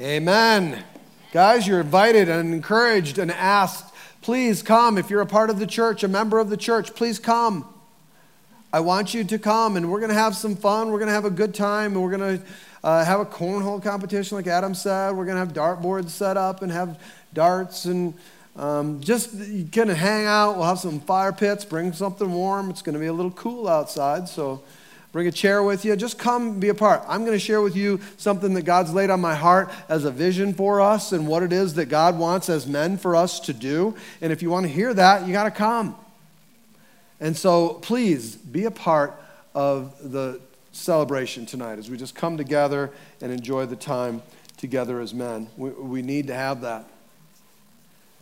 Amen. Guys, you're invited and encouraged and asked. Please come. If you're a part of the church, a member of the church, please come. I want you to come and we're going to have some fun. We're going to have a good time and we're going to uh, have a cornhole competition, like Adam said. We're going to have dartboards set up and have darts and um, just kind of hang out. We'll have some fire pits, bring something warm. It's going to be a little cool outside, so bring a chair with you. Just come be a part. I'm going to share with you something that God's laid on my heart as a vision for us and what it is that God wants as men for us to do. And if you want to hear that, you got to come. And so please be a part of the celebration tonight as we just come together and enjoy the time together as men. We, we need to have that.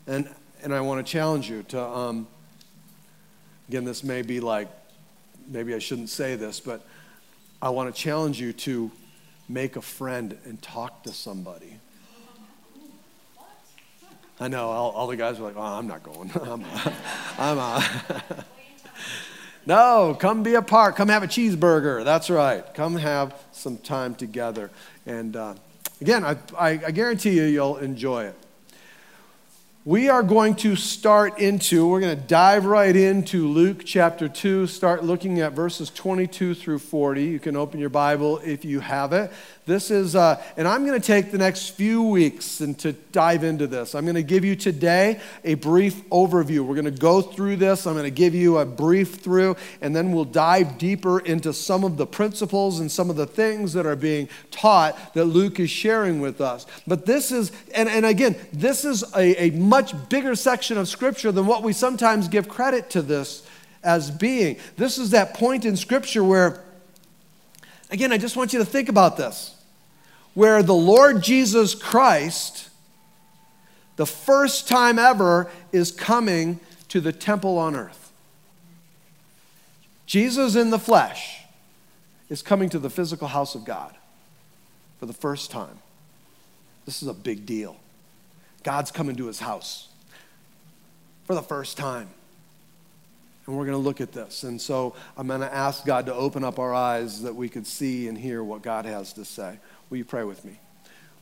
And, and I want to challenge you to, um, again, this may be like, maybe I shouldn't say this, but I want to challenge you to make a friend and talk to somebody. I know all, all the guys are like, oh, I'm not going. I'm, I'm, no, come be a part. Come have a cheeseburger. That's right. Come have some time together. And uh, again, I, I, I guarantee you, you'll enjoy it. We are going to start into, we're going to dive right into Luke chapter 2, start looking at verses 22 through 40. You can open your Bible if you have it. This is, uh, and I'm going to take the next few weeks and to dive into this. I'm going to give you today a brief overview. We're going to go through this. I'm going to give you a brief through, and then we'll dive deeper into some of the principles and some of the things that are being taught that Luke is sharing with us. But this is, and, and again, this is a, a much bigger section of Scripture than what we sometimes give credit to this as being. This is that point in Scripture where, again, I just want you to think about this where the Lord Jesus Christ, the first time ever, is coming to the temple on earth. Jesus in the flesh is coming to the physical house of God for the first time. This is a big deal. God's coming to his house for the first time. And we're going to look at this. And so I'm going to ask God to open up our eyes that we could see and hear what God has to say. Will you pray with me?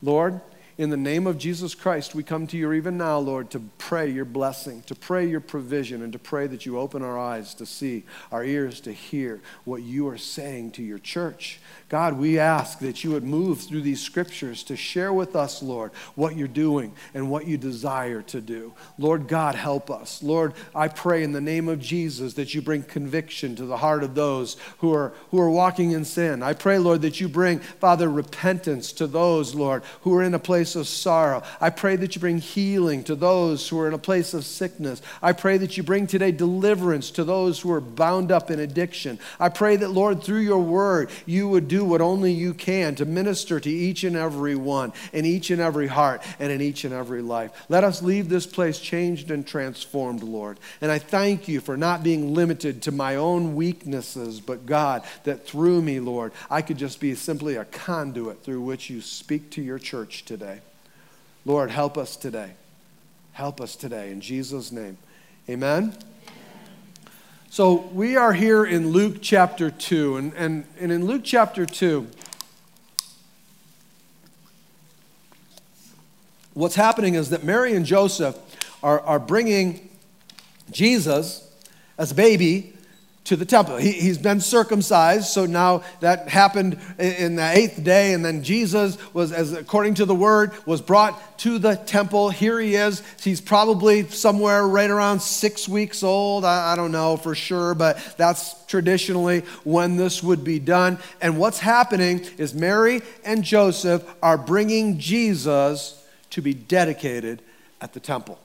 Lord, in the name of Jesus Christ, we come to you even now, Lord, to pray your blessing, to pray your provision, and to pray that you open our eyes to see, our ears to hear what you are saying to your church. God, we ask that you would move through these scriptures to share with us, Lord, what you're doing and what you desire to do. Lord God, help us. Lord, I pray in the name of Jesus that you bring conviction to the heart of those who are, who are walking in sin. I pray, Lord, that you bring, Father, repentance to those, Lord, who are in a place of sorrow. I pray that you bring healing to those who are in a place of sickness. I pray that you bring today deliverance to those who are bound up in addiction. I pray that, Lord, through your word, you would do what only you can to minister to each and every one, in each and every heart, and in each and every life. Let us leave this place changed and transformed, Lord. And I thank you for not being limited to my own weaknesses, but God, that through me, Lord, I could just be simply a conduit through which you speak to your church today. Lord, help us today. Help us today. In Jesus' name. Amen. So we are here in Luke chapter 2. And, and, and in Luke chapter 2, what's happening is that Mary and Joseph are, are bringing Jesus as a baby to the temple. He, he's been circumcised, so now that happened in the eighth day, and then Jesus was, as according to the word, was brought to the temple. Here he is. He's probably somewhere right around six weeks old. I, I don't know for sure, but that's traditionally when this would be done. And what's happening is Mary and Joseph are bringing Jesus to be dedicated at the temple.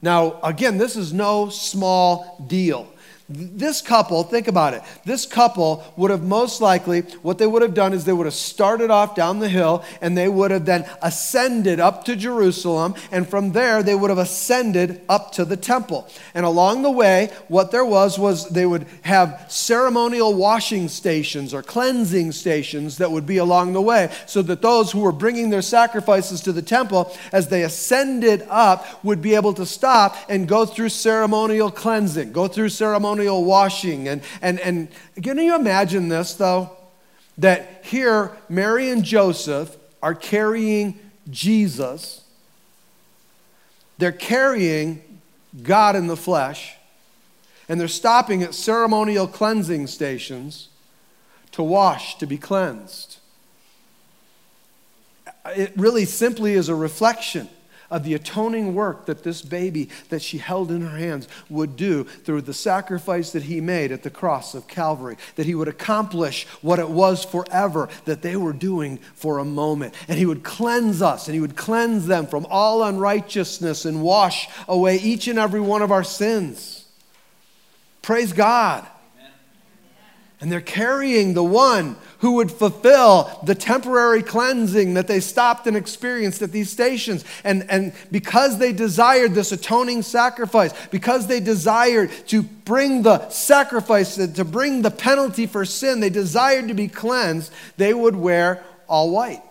Now, again, this is no small deal. This couple, think about it. This couple would have most likely, what they would have done is they would have started off down the hill and they would have then ascended up to Jerusalem. And from there, they would have ascended up to the temple. And along the way, what there was was they would have ceremonial washing stations or cleansing stations that would be along the way so that those who were bringing their sacrifices to the temple, as they ascended up, would be able to stop and go through ceremonial cleansing, go through ceremonial ceremonial washing. And, and, and can you imagine this, though? That here, Mary and Joseph are carrying Jesus. They're carrying God in the flesh, and they're stopping at ceremonial cleansing stations to wash, to be cleansed. It really simply is a reflection of the atoning work that this baby that she held in her hands would do through the sacrifice that he made at the cross of Calvary, that he would accomplish what it was forever that they were doing for a moment. And he would cleanse us and he would cleanse them from all unrighteousness and wash away each and every one of our sins. Praise God. And they're carrying the one who would fulfill the temporary cleansing that they stopped and experienced at these stations. And, and because they desired this atoning sacrifice, because they desired to bring the sacrifice, to bring the penalty for sin, they desired to be cleansed, they would wear all white.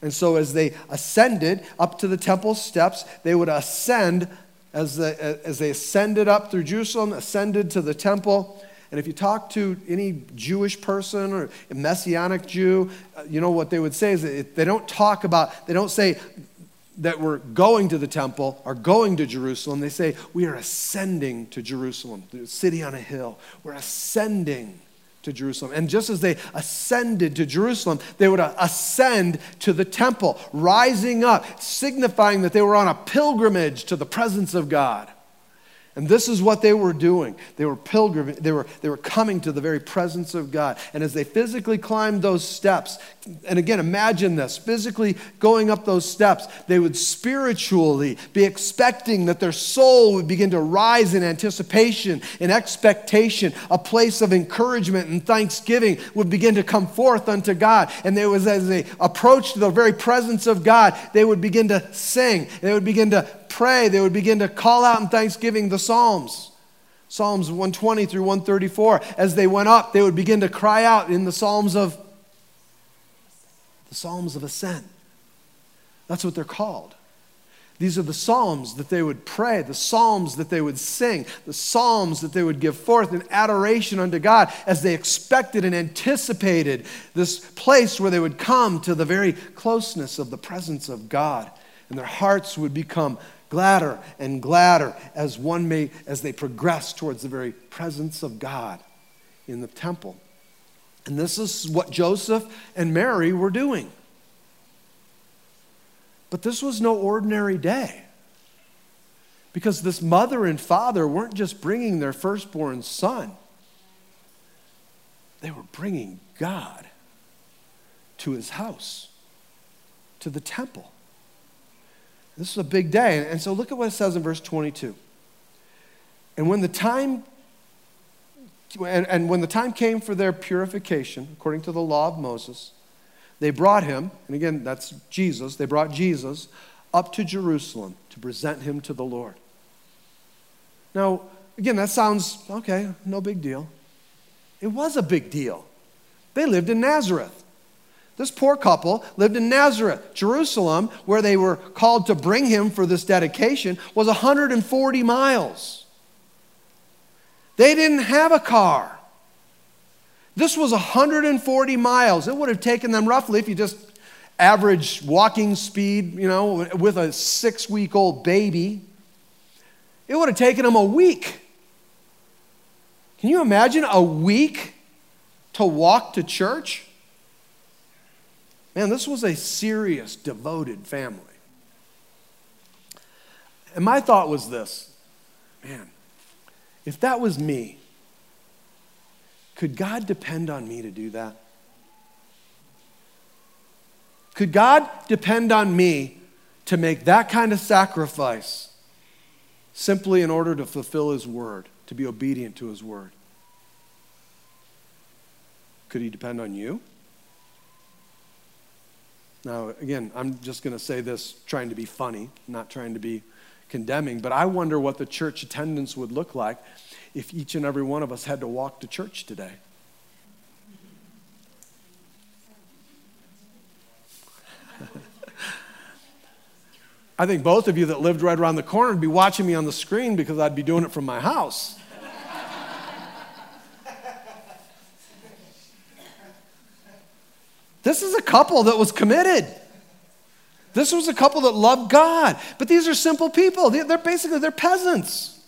And so as they ascended up to the temple steps, they would ascend as, the, as they ascended up through Jerusalem, ascended to the temple and if you talk to any Jewish person or a Messianic Jew, uh, you know what they would say is that they don't talk about, they don't say that we're going to the temple or going to Jerusalem. They say we are ascending to Jerusalem, the city on a hill. We're ascending to Jerusalem. And just as they ascended to Jerusalem, they would ascend to the temple, rising up, signifying that they were on a pilgrimage to the presence of God. And this is what they were doing. They were pilgriming, they were, they were coming to the very presence of God. And as they physically climbed those steps, and again, imagine this physically going up those steps, they would spiritually be expecting that their soul would begin to rise in anticipation, in expectation. A place of encouragement and thanksgiving would begin to come forth unto God. And they was as they approached the very presence of God, they would begin to sing. They would begin to pray, they would begin to call out in thanksgiving the Psalms. Psalms 120 through 134. As they went up, they would begin to cry out in the Psalms of the Psalms of Ascent. That's what they're called. These are the psalms that they would pray, the psalms that they would sing, the psalms that they would give forth in adoration unto God as they expected and anticipated this place where they would come to the very closeness of the presence of God. And their hearts would become gladder and gladder as one may as they progress towards the very presence of God in the temple. And this is what Joseph and Mary were doing. But this was no ordinary day. Because this mother and father weren't just bringing their firstborn son, they were bringing God to his house, to the temple. This is a big day. And so look at what it says in verse 22. And when the time and, and when the time came for their purification, according to the law of Moses, they brought him, and again, that's Jesus, they brought Jesus up to Jerusalem to present him to the Lord. Now, again, that sounds okay, no big deal. It was a big deal. They lived in Nazareth. This poor couple lived in Nazareth. Jerusalem, where they were called to bring him for this dedication, was 140 miles. They didn't have a car. This was 140 miles. It would have taken them roughly, if you just average walking speed, you know, with a six week old baby, it would have taken them a week. Can you imagine a week to walk to church? Man, this was a serious, devoted family. And my thought was this man, if that was me, could God depend on me to do that? Could God depend on me to make that kind of sacrifice simply in order to fulfill His word, to be obedient to His word? Could He depend on you? Now, again, I'm just going to say this trying to be funny, not trying to be condemning, but I wonder what the church attendance would look like if each and every one of us had to walk to church today. I think both of you that lived right around the corner would be watching me on the screen because I'd be doing it from my house. This is a couple that was committed. This was a couple that loved God, but these are simple people. They're basically they're peasants.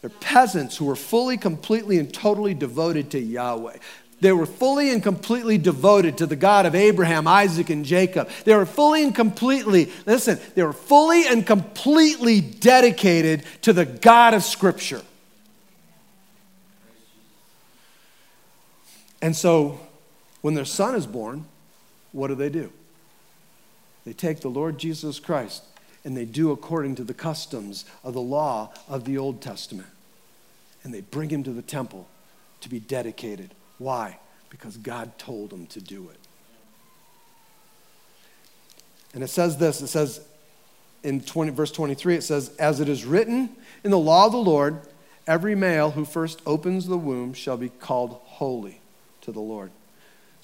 They're peasants who were fully, completely, and totally devoted to Yahweh. They were fully and completely devoted to the God of Abraham, Isaac, and Jacob. They were fully and completely, listen, they were fully and completely dedicated to the God of Scripture. And so, when their son is born, what do they do? They take the Lord Jesus Christ and they do according to the customs of the law of the Old Testament. And they bring him to the temple to be dedicated why? Because God told them to do it. And it says this it says in 20, verse 23, it says, As it is written in the law of the Lord, every male who first opens the womb shall be called holy to the Lord.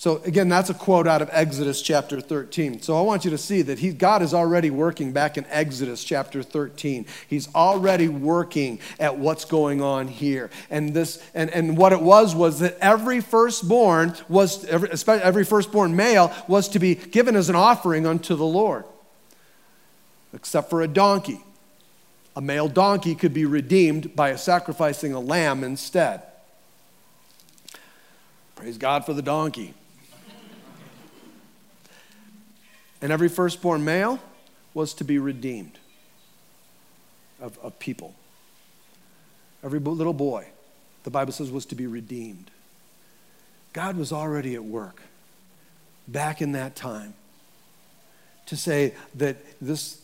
So, again, that's a quote out of Exodus chapter 13. So, I want you to see that he, God is already working back in Exodus chapter 13. He's already working at what's going on here. And, this, and, and what it was was that every firstborn was, every, every firstborn male was to be given as an offering unto the Lord, except for a donkey. A male donkey could be redeemed by sacrificing a lamb instead. Praise God for the donkey. And every firstborn male was to be redeemed of, of people. Every little boy, the Bible says, was to be redeemed. God was already at work back in that time to say that this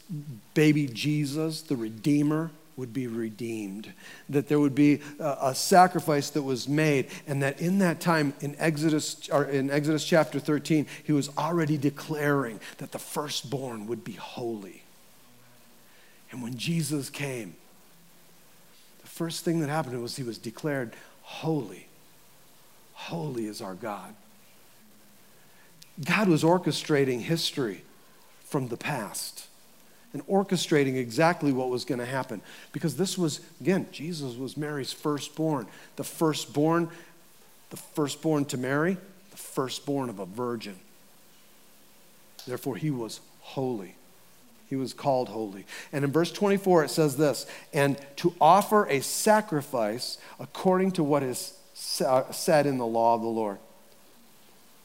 baby Jesus, the Redeemer, would be redeemed, that there would be a, a, sacrifice that was made, and that in that time in Exodus, or in Exodus chapter 13, he was already declaring that the firstborn would be holy. And when Jesus came, the first thing that happened was he was declared holy. Holy is our God. God was orchestrating history from the past and orchestrating exactly what was going to happen. Because this was, again, Jesus was Mary's firstborn. The firstborn, the firstborn to Mary, the firstborn of a virgin. Therefore, he was holy. He was called holy. And in verse 24, it says this and to offer a sacrifice according to what is said in the law of the Lord.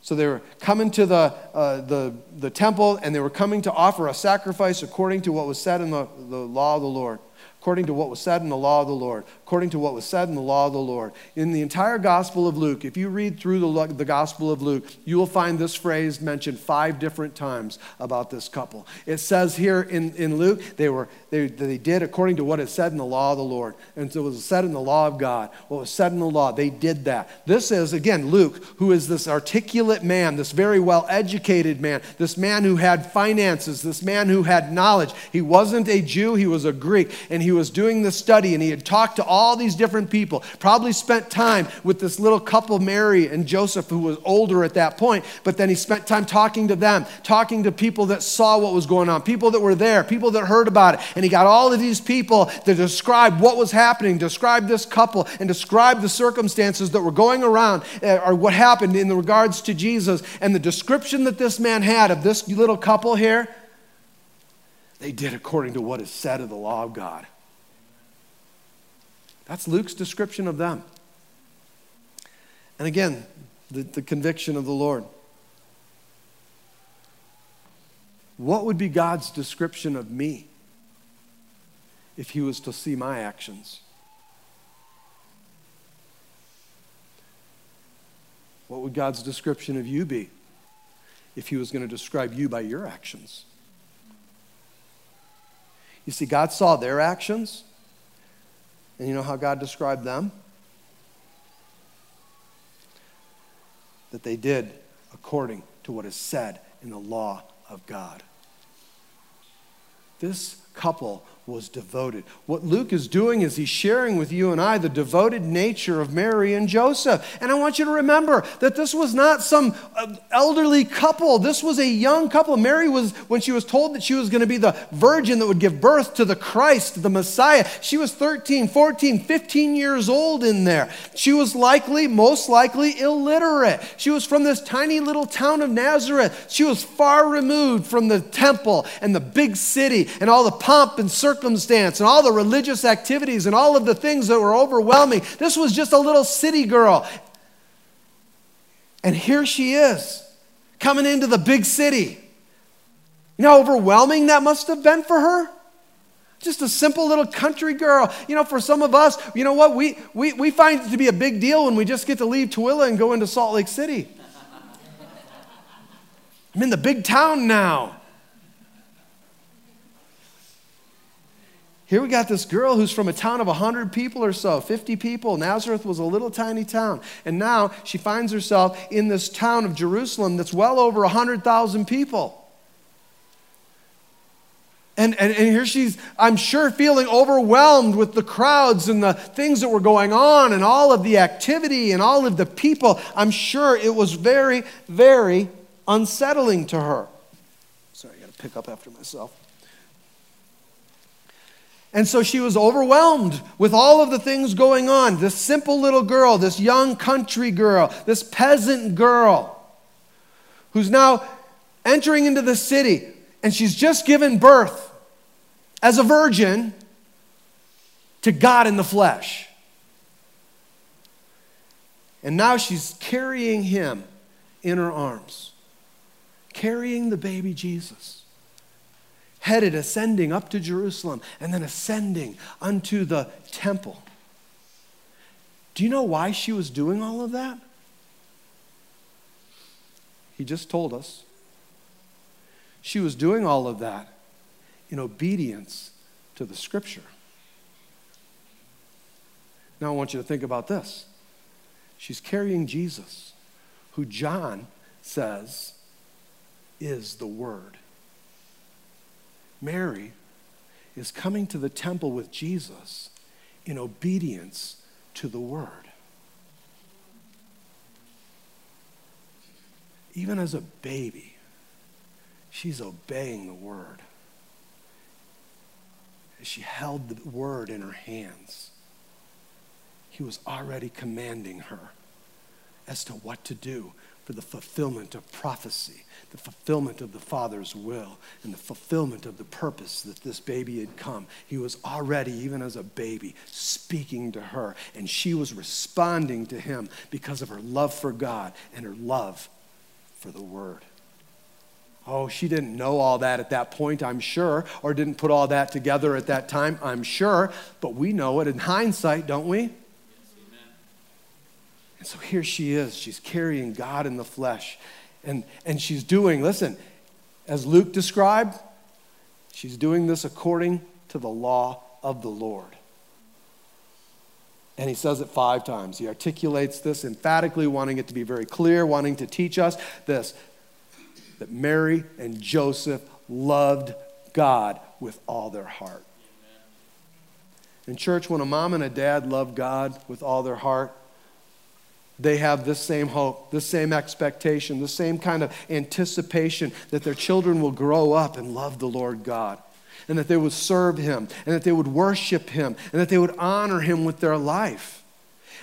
So they were coming to the, uh, the, the temple and they were coming to offer a sacrifice according to what was said in the, the law of the Lord according to what was said in the law of the Lord, according to what was said in the law of the Lord. In the entire Gospel of Luke, if you read through the, the Gospel of Luke, you will find this phrase mentioned five different times about this couple. It says here in, in Luke, they, were, they, they did according to what is said in the law of the Lord. And so it was said in the law of God. What was said in the law, they did that. This is, again, Luke, who is this articulate man, this very well educated man, this man who had finances, this man who had knowledge. He wasn't a Jew, he was a Greek. And he was doing the study and he had talked to all these different people, probably spent time with this little couple, Mary and Joseph, who was older at that point, but then he spent time talking to them, talking to people that saw what was going on, people that were there, people that heard about it. And he got all of these people to describe what was happening, describe this couple, and describe the circumstances that were going around uh, or what happened in regards to Jesus. And the description that this man had of this little couple here, they did according to what is said of the law of God. That's Luke's description of them. And again, the, the conviction of the Lord. What would be God's description of me if he was to see my actions? What would God's description of you be if he was going to describe you by your actions? You see, God saw their actions and you know how God described them? That they did according to what is said in the law of God. This couple was devoted. What Luke is doing is he's sharing with you and I the devoted nature of Mary and Joseph. And I want you to remember that this was not some uh, elderly couple. This was a young couple. Mary was, when she was told that she was going to be the virgin that would give birth to the Christ, the Messiah, she was 13, 14, 15 years old in there. She was likely, most likely, illiterate. She was from this tiny little town of Nazareth. She was far removed from the temple and the big city and all the pomp and circumstance circumstance and all the religious activities and all of the things that were overwhelming. This was just a little city girl. And here she is, coming into the big city. You know how overwhelming that must have been for her? Just a simple little country girl. You know, for some of us, you know what? We, we, we find it to be a big deal when we just get to leave Tooele and go into Salt Lake City. I'm in the big town now. Here we got this girl who's from a town of 100 people or so, 50 people. Nazareth was a little tiny town. And now she finds herself in this town of Jerusalem that's well over 100,000 people. And, and, and here she's, I'm sure, feeling overwhelmed with the crowds and the things that were going on and all of the activity and all of the people. I'm sure it was very, very unsettling to her. Sorry, I got to pick up after myself. And so she was overwhelmed with all of the things going on. This simple little girl, this young country girl, this peasant girl who's now entering into the city and she's just given birth as a virgin to God in the flesh. And now she's carrying him in her arms, carrying the baby Jesus headed, ascending up to Jerusalem, and then ascending unto the temple. Do you know why she was doing all of that? He just told us. She was doing all of that in obedience to the scripture. Now, I want you to think about this. She's carrying Jesus, who John says is the Word. Mary is coming to the temple with Jesus in obedience to the word. Even as a baby, she's obeying the word. As she held the word in her hands, he was already commanding her as to what to do for the fulfillment of prophecy, the fulfillment of the Father's will, and the fulfillment of the purpose that this baby had come. He was already, even as a baby, speaking to her, and she was responding to him because of her love for God and her love for the Word. Oh, she didn't know all that at that point, I'm sure, or didn't put all that together at that time, I'm sure, but we know it in hindsight, don't we? And so here she is. She's carrying God in the flesh. And, and she's doing, listen, as Luke described, she's doing this according to the law of the Lord. And he says it five times. He articulates this emphatically, wanting it to be very clear, wanting to teach us this that Mary and Joseph loved God with all their heart. In church, when a mom and a dad love God with all their heart, they have this same hope, this same expectation, the same kind of anticipation that their children will grow up and love the Lord God, and that they would serve Him, and that they would worship Him, and that they would honor Him with their life.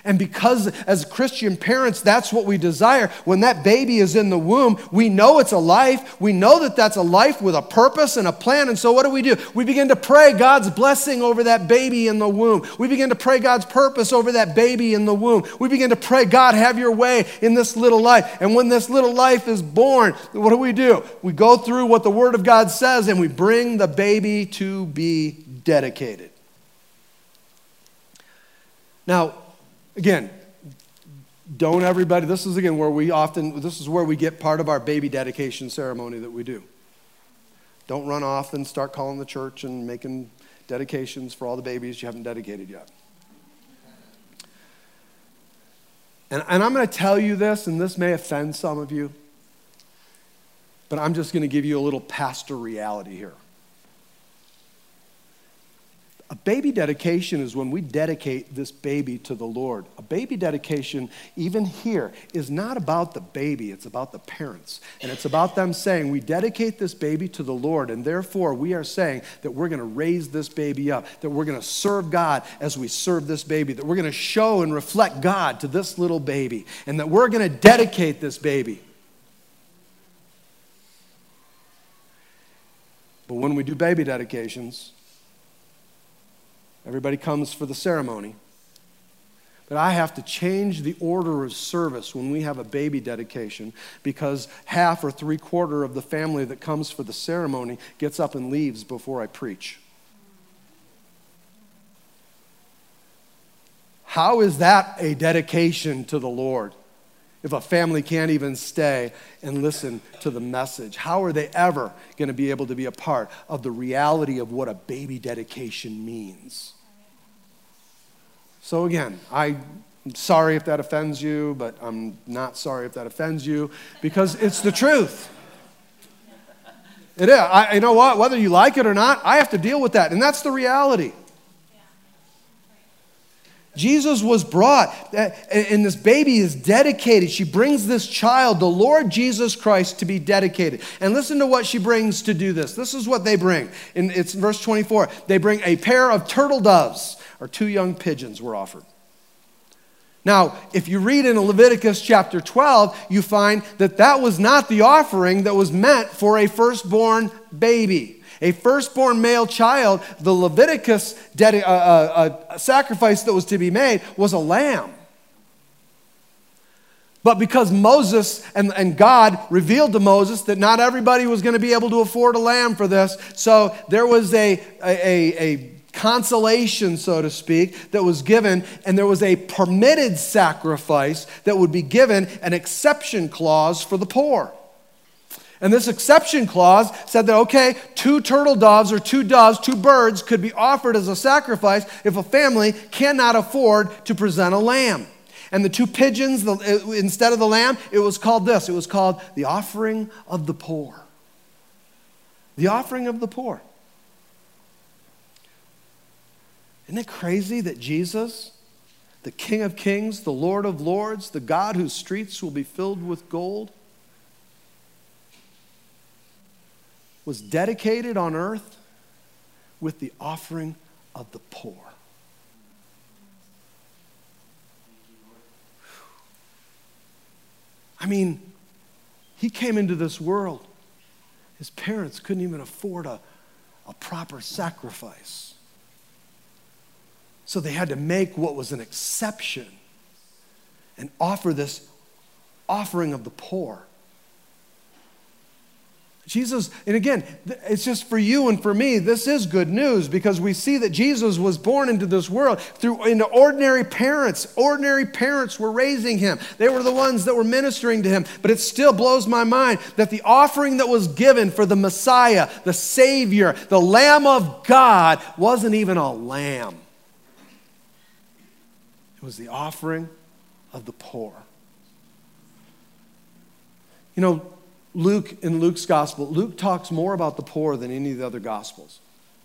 And because as Christian parents, that's what we desire. When that baby is in the womb, we know it's a life. We know that that's a life with a purpose and a plan. And so what do we do? We begin to pray God's blessing over that baby in the womb. We begin to pray God's purpose over that baby in the womb. We begin to pray, God, have your way in this little life. And when this little life is born, what do we do? We go through what the Word of God says and we bring the baby to be dedicated. Now, Again, don't everybody, this is again where we often, this is where we get part of our baby dedication ceremony that we do. Don't run off and start calling the church and making dedications for all the babies you haven't dedicated yet. And, and I'm going to tell you this, and this may offend some of you, but I'm just going to give you a little pastor reality here. Baby dedication is when we dedicate this baby to the Lord. A baby dedication, even here, is not about the baby, it's about the parents. And it's about them saying, We dedicate this baby to the Lord, and therefore we are saying that we're going to raise this baby up, that we're going to serve God as we serve this baby, that we're going to show and reflect God to this little baby, and that we're going to dedicate this baby. But when we do baby dedications, everybody comes for the ceremony. But I have to change the order of service when we have a baby dedication because half or three quarter of the family that comes for the ceremony gets up and leaves before I preach. How is that a dedication to the Lord? If a family can't even stay and listen to the message, how are they ever going to be able to be a part of the reality of what a baby dedication means? So, again, I'm sorry if that offends you, but I'm not sorry if that offends you because it's the truth. It is. I, you know what? Whether you like it or not, I have to deal with that. And that's the reality. Jesus was brought, uh, and this baby is dedicated. She brings this child, the Lord Jesus Christ, to be dedicated. And listen to what she brings to do this. This is what they bring. In, it's verse 24. They bring a pair of turtle doves, or two young pigeons were offered. Now, if you read in Leviticus chapter 12, you find that that was not the offering that was meant for a firstborn baby. A firstborn male child, the Leviticus uh, uh, uh, sacrifice that was to be made was a lamb. But because Moses and, and God revealed to Moses that not everybody was going to be able to afford a lamb for this, so there was a, a, a consolation, so to speak, that was given, and there was a permitted sacrifice that would be given, an exception clause for the poor. And this exception clause said that, okay, two turtle doves or two doves, two birds could be offered as a sacrifice if a family cannot afford to present a lamb. And the two pigeons, the, instead of the lamb, it was called this it was called the offering of the poor. The offering of the poor. Isn't it crazy that Jesus, the King of Kings, the Lord of Lords, the God whose streets will be filled with gold, was dedicated on earth with the offering of the poor. I mean, he came into this world. His parents couldn't even afford a, a proper sacrifice. So they had to make what was an exception and offer this offering of the poor. Jesus, and again, it's just for you and for me, this is good news because we see that Jesus was born into this world through into ordinary parents. Ordinary parents were raising him. They were the ones that were ministering to him. But it still blows my mind that the offering that was given for the Messiah, the Savior, the Lamb of God, wasn't even a lamb. Was the offering of the poor. You know, Luke, in Luke's gospel, Luke talks more about the poor than any of the other gospels.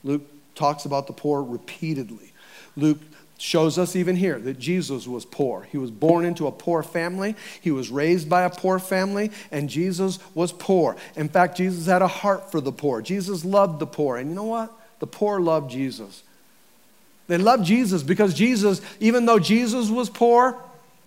Luke talks about the poor repeatedly. Luke shows us even here that Jesus was poor. He was born into a poor family, he was raised by a poor family, and Jesus was poor. In fact, Jesus had a heart for the poor. Jesus loved the poor. And you know what? The poor loved Jesus. They loved Jesus because Jesus, even though Jesus was poor,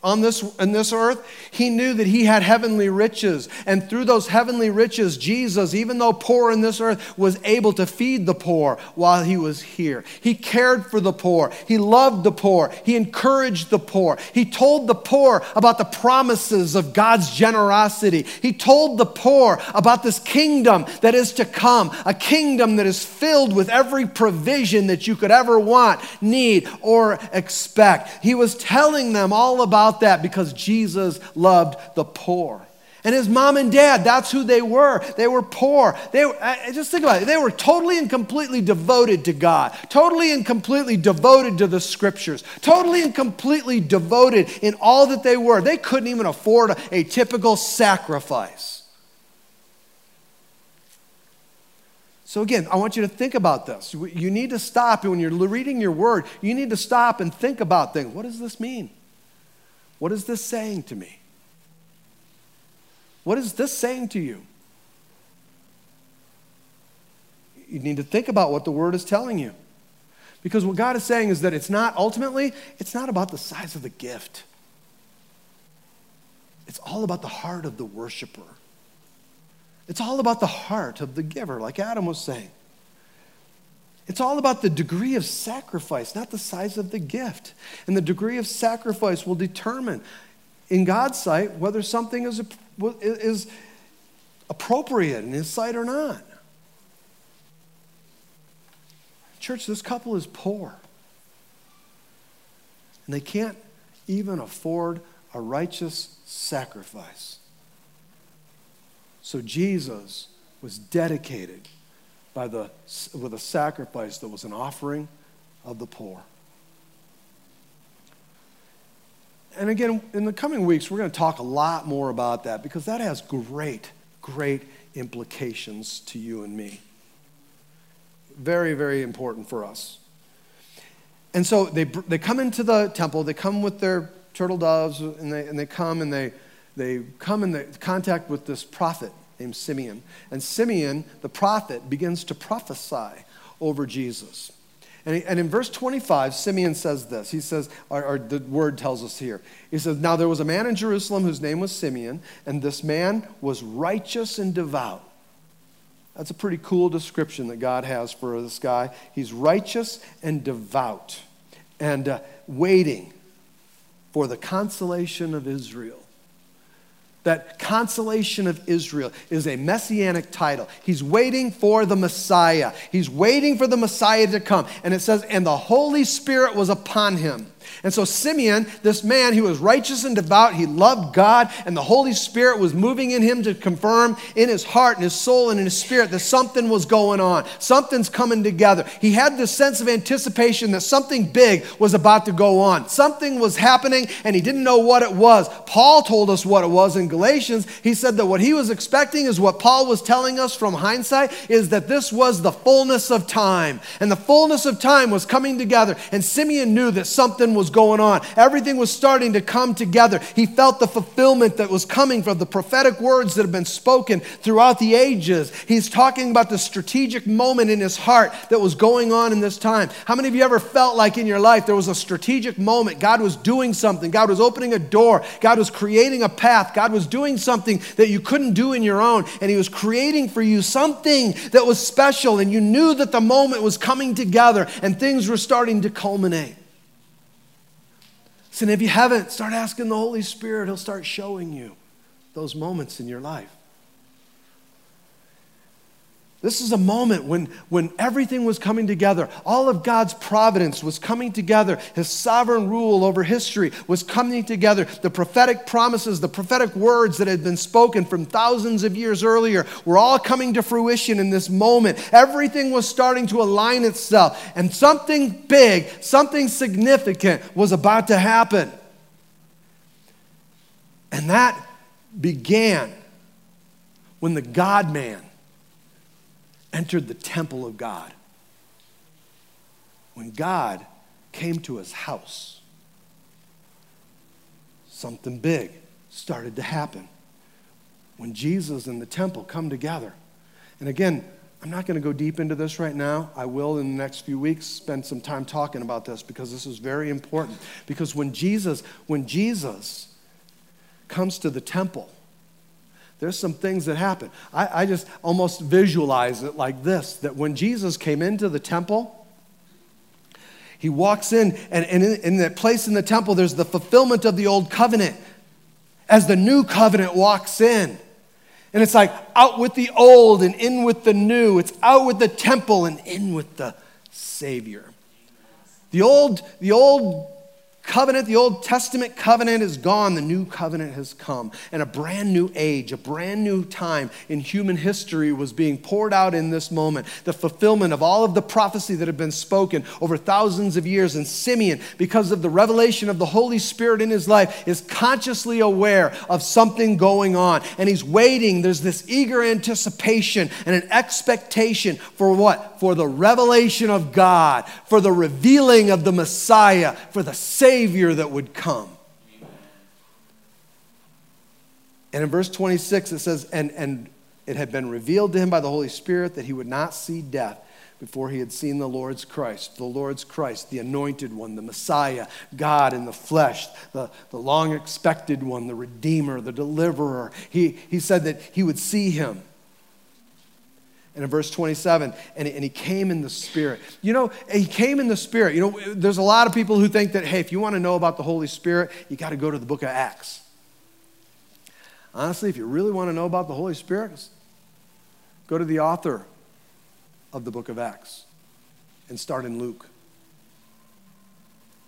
on this, in this earth, he knew that he had heavenly riches. And through those heavenly riches, Jesus, even though poor in this earth, was able to feed the poor while he was here. He cared for the poor. He loved the poor. He encouraged the poor. He told the poor about the promises of God's generosity. He told the poor about this kingdom that is to come, a kingdom that is filled with every provision that you could ever want, need, or expect. He was telling them all about about that because Jesus loved the poor. And his mom and dad, that's who they were. They were poor. They were, just think about it. They were totally and completely devoted to God, totally and completely devoted to the scriptures, totally and completely devoted in all that they were. They couldn't even afford a, a typical sacrifice. So, again, I want you to think about this. You need to stop, when you're reading your word, you need to stop and think about things. What does this mean? What is this saying to me? What is this saying to you? You need to think about what the word is telling you. Because what God is saying is that it's not, ultimately, it's not about the size of the gift. It's all about the heart of the worshiper. It's all about the heart of the giver, like Adam was saying. It's all about the degree of sacrifice, not the size of the gift. And the degree of sacrifice will determine, in God's sight, whether something is, is appropriate in His sight or not. Church, this couple is poor. And they can't even afford a righteous sacrifice. So Jesus was dedicated by the, with a sacrifice that was an offering of the poor. And again, in the coming weeks, we're going to talk a lot more about that because that has great, great implications to you and me. Very, very important for us. And so they, they come into the temple, they come with their turtle doves, and they, and they come and they, they come in the contact with this prophet named Simeon. And Simeon, the prophet, begins to prophesy over Jesus. And, and in verse 25, Simeon says this. He says, or, or, the word tells us here. He says, Now there was a man in Jerusalem whose name was Simeon, and this man was righteous and devout. That's a pretty cool description that God has for this guy. He's righteous and devout and uh, waiting for the consolation of Israel that consolation of Israel is a messianic title. He's waiting for the Messiah. He's waiting for the Messiah to come. And it says, and the Holy Spirit was upon him. And so Simeon, this man, he was righteous and devout, he loved God, and the Holy Spirit was moving in him to confirm in his heart and his soul and in his spirit that something was going on. Something's coming together. He had this sense of anticipation that something big was about to go on. Something was happening, and he didn't know what it was. Paul told us what it was in Galatians. He said that what he was expecting is what Paul was telling us from hindsight is that this was the fullness of time. And the fullness of time was coming together, and Simeon knew that something was going on. Everything was starting to come together. He felt the fulfillment that was coming from the prophetic words that have been spoken throughout the ages. He's talking about the strategic moment in his heart that was going on in this time. How many of you ever felt like in your life there was a strategic moment? God was doing something, God was opening a door, God was creating a path, God was doing something that you couldn't do in your own, and He was creating for you something that was special, and you knew that the moment was coming together and things were starting to culminate. And if you haven't, start asking the Holy Spirit. He'll start showing you those moments in your life. This is a moment when, when everything was coming together. All of God's providence was coming together. His sovereign rule over history was coming together. The prophetic promises, the prophetic words that had been spoken from thousands of years earlier were all coming to fruition in this moment. Everything was starting to align itself, and something big, something significant was about to happen. And that began when the God man entered the temple of God. When God came to his house, something big started to happen. When Jesus and the temple come together. And again, I'm not going to go deep into this right now. I will in the next few weeks spend some time talking about this because this is very important. Because when Jesus, when Jesus comes to the temple, there's some things that happen. I, I just almost visualize it like this that when Jesus came into the temple, he walks in, and, and in, in that place in the temple, there's the fulfillment of the old covenant as the new covenant walks in. And it's like out with the old and in with the new. It's out with the temple and in with the Savior. The old, the old covenant, the Old Testament covenant is gone. The new covenant has come. And a brand new age, a brand new time in human history was being poured out in this moment. The fulfillment of all of the prophecy that had been spoken over thousands of years. And Simeon, because of the revelation of the Holy Spirit in his life, is consciously aware of something going on. And he's waiting. There's this eager anticipation and an expectation for what? For the revelation of God, for the revealing of the Messiah, for the Savior that would come. And in verse 26, it says, and, and it had been revealed to him by the Holy Spirit that he would not see death before he had seen the Lord's Christ, the Lord's Christ, the anointed one, the Messiah, God in the flesh, the, the long expected one, the Redeemer, the Deliverer. He, he said that he would see him. And in verse 27, and, and he came in the Spirit. You know, he came in the Spirit. You know, there's a lot of people who think that, hey, if you want to know about the Holy Spirit, you got to go to the book of Acts. Honestly, if you really want to know about the Holy Spirit, go to the author of the book of Acts and start in Luke.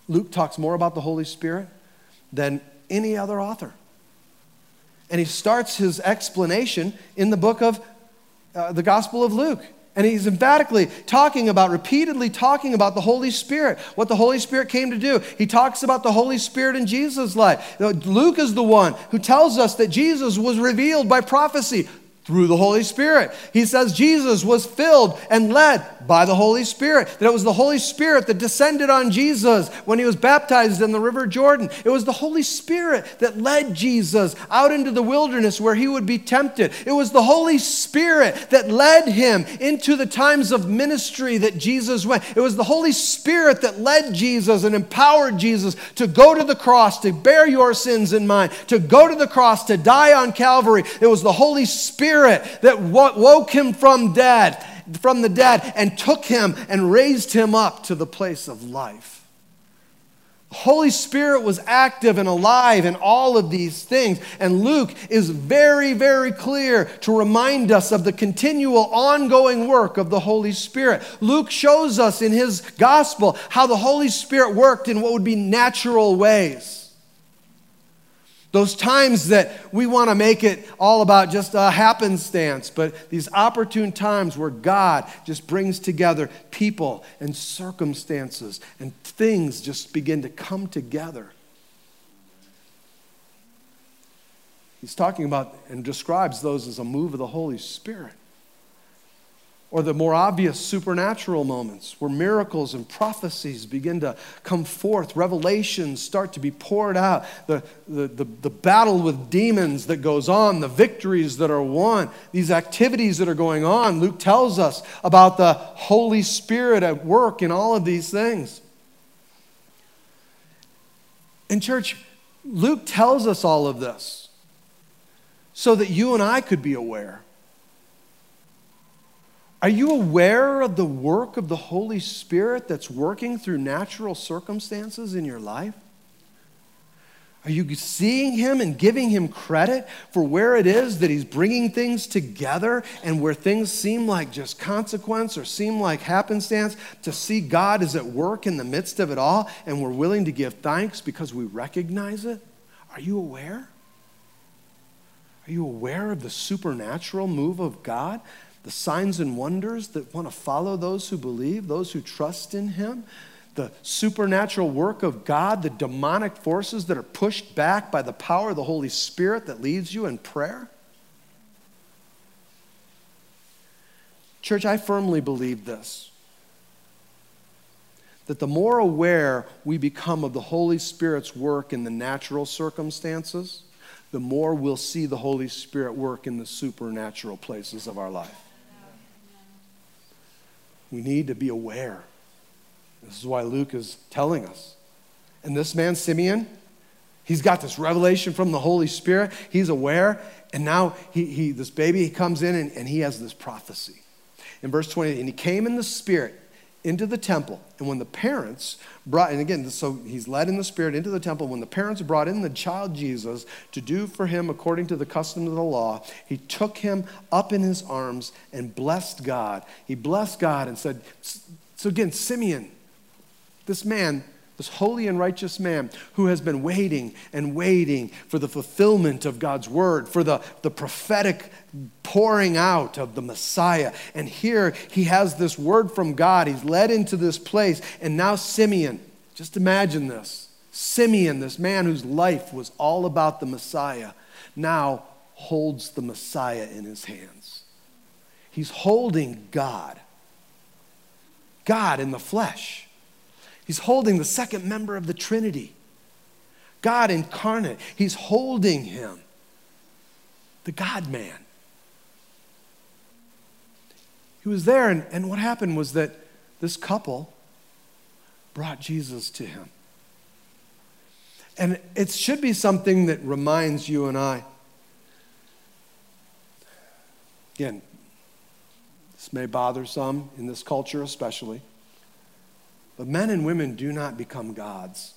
Luke talks more about the Holy Spirit than any other author. And he starts his explanation in the book of uh, the Gospel of Luke. And he's emphatically talking about, repeatedly talking about the Holy Spirit, what the Holy Spirit came to do. He talks about the Holy Spirit in Jesus' life. Luke is the one who tells us that Jesus was revealed by prophecy through the Holy Spirit. He says Jesus was filled and led by the Holy Spirit. That it was the Holy Spirit that descended on Jesus when he was baptized in the River Jordan. It was the Holy Spirit that led Jesus out into the wilderness where he would be tempted. It was the Holy Spirit that led him into the times of ministry that Jesus went. It was the Holy Spirit that led Jesus and empowered Jesus to go to the cross, to bear your sins in mind, to go to the cross, to die on Calvary. It was the Holy Spirit Spirit that woke him from dead, from the dead and took him and raised him up to the place of life. The Holy Spirit was active and alive in all of these things. And Luke is very, very clear to remind us of the continual ongoing work of the Holy Spirit. Luke shows us in his gospel how the Holy Spirit worked in what would be natural ways. Those times that we want to make it all about just a happenstance, but these opportune times where God just brings together people and circumstances and things just begin to come together. He's talking about and describes those as a move of the Holy Spirit or the more obvious supernatural moments where miracles and prophecies begin to come forth, revelations start to be poured out, the, the, the, the, battle with demons that goes on, the victories that are won, these activities that are going on. Luke tells us about the Holy Spirit at work in all of these things. In church, Luke tells us all of this so that you and I could be aware are you aware of the work of the Holy Spirit that's working through natural circumstances in your life? Are you seeing Him and giving Him credit for where it is that He's bringing things together and where things seem like just consequence or seem like happenstance? To see God is at work in the midst of it all and we're willing to give thanks because we recognize it? Are you aware? Are you aware of the supernatural move of God? The signs and wonders that want to follow those who believe, those who trust in Him, the supernatural work of God, the demonic forces that are pushed back by the power of the Holy Spirit that leads you in prayer? Church, I firmly believe this that the more aware we become of the Holy Spirit's work in the natural circumstances, the more we'll see the Holy Spirit work in the supernatural places of our life. We need to be aware. This is why Luke is telling us. And this man, Simeon, he's got this revelation from the Holy Spirit. He's aware. And now he, he, this baby he comes in and, and he has this prophecy. In verse 20, and he came in the Spirit into the temple. And when the parents brought, and again, so he's led in the Spirit into the temple. When the parents brought in the child Jesus to do for him according to the custom of the law, he took him up in his arms and blessed God. He blessed God and said, So again, Simeon, this man this holy and righteous man who has been waiting and waiting for the fulfillment of God's word, for the, the prophetic pouring out of the Messiah. And here he has this word from God. He's led into this place. And now Simeon, just imagine this Simeon, this man whose life was all about the Messiah, now holds the Messiah in his hands. He's holding God, God in the flesh. He's holding the second member of the Trinity, God incarnate. He's holding him, the God man. He was there, and, and what happened was that this couple brought Jesus to him. And it should be something that reminds you and I. Again, this may bother some in this culture, especially. But men and women do not become gods.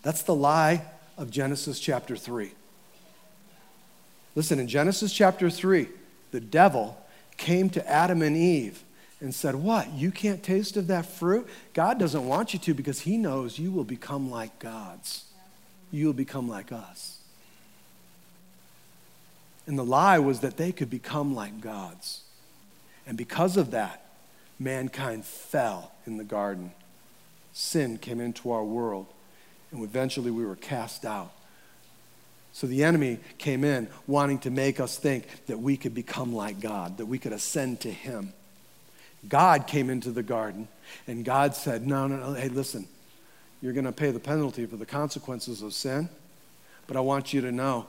That's the lie of Genesis chapter 3. Listen, in Genesis chapter 3, the devil came to Adam and Eve and said, What? You can't taste of that fruit? God doesn't want you to because he knows you will become like gods. You will become like us. And the lie was that they could become like gods. And because of that, mankind fell in the garden. Sin came into our world, and eventually we were cast out. So the enemy came in wanting to make us think that we could become like God, that we could ascend to Him. God came into the garden, and God said, No, no, no, hey, listen, you're going to pay the penalty for the consequences of sin, but I want you to know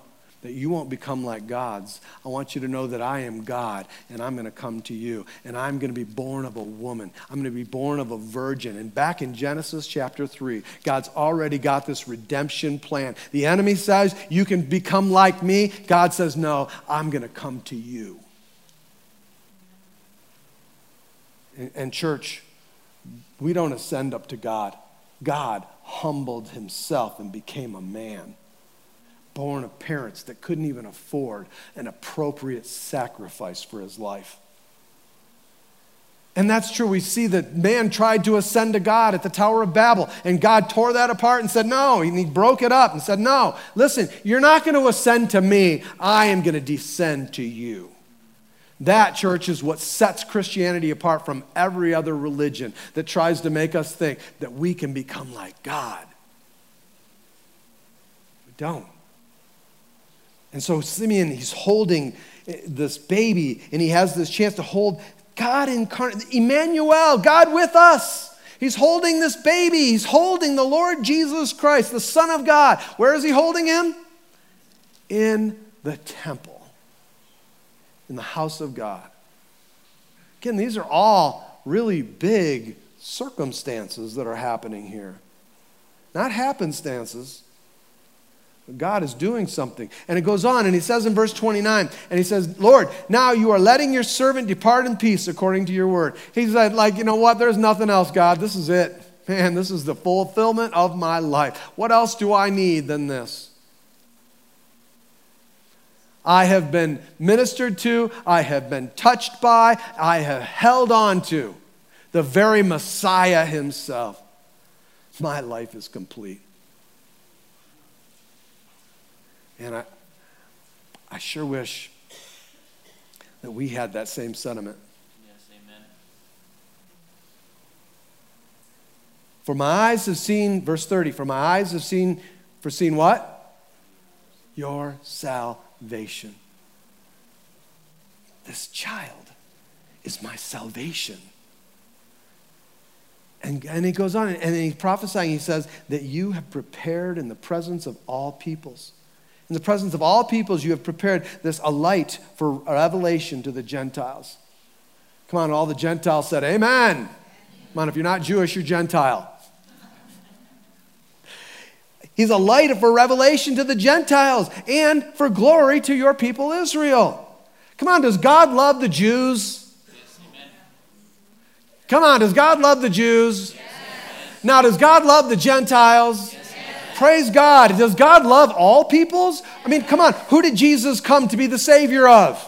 that you won't become like gods. I want you to know that I am God and I'm going to come to you and I'm going to be born of a woman. I'm going to be born of a virgin. And back in Genesis chapter 3, God's already got this redemption plan. The enemy says, You can become like me. God says, No, I'm going to come to you. And, and church, we don't ascend up to God. God humbled himself and became a man born of parents that couldn't even afford an appropriate sacrifice for his life. And that's true. We see that man tried to ascend to God at the Tower of Babel, and God tore that apart and said, No. And he broke it up and said, No, listen, you're not going to ascend to me. I am going to descend to you. That, church, is what sets Christianity apart from every other religion that tries to make us think that we can become like God. We don't. And so Simeon, he's holding eh, this baby, and he has this chance to hold God incarnate, Emmanuel, God with us. He's holding this baby. He's holding the Lord Jesus Christ, the Son of God. Where is he holding him? In the temple, in the house of God. Again, these are all really big circumstances that are happening here. Not happenstances. God is doing something. And it goes on, and he says in verse 29, and he says, Lord, now you are letting your servant depart in peace according to your word. He said, like, you know what? There's nothing else, God. This is it. Man, this is the fulfillment of my life. What else do I need than this? I have been ministered to, I have been touched by, I have held on to the very Messiah himself. My life is complete. And I, I sure wish that we had that same sentiment. Yes, amen. For my eyes have seen, verse 30, for my eyes have seen, for seen what? Your salvation. This child is my salvation. And, and he goes on, and he's prophesying, he says, that you have prepared in the presence of all peoples in the presence of all peoples, you have prepared this a light for revelation to the Gentiles. Come on, all the Gentiles said, Amen. Come on, if you're not Jewish, you're Gentile. He's a light for revelation to the Gentiles and for glory to your people Israel. Come on, does God love the Jews? Come on, does God love the Jews? Yes. Now, does God love the Gentiles? Praise God. Does God love all peoples? I mean, come on. Who did Jesus come to be the Savior of?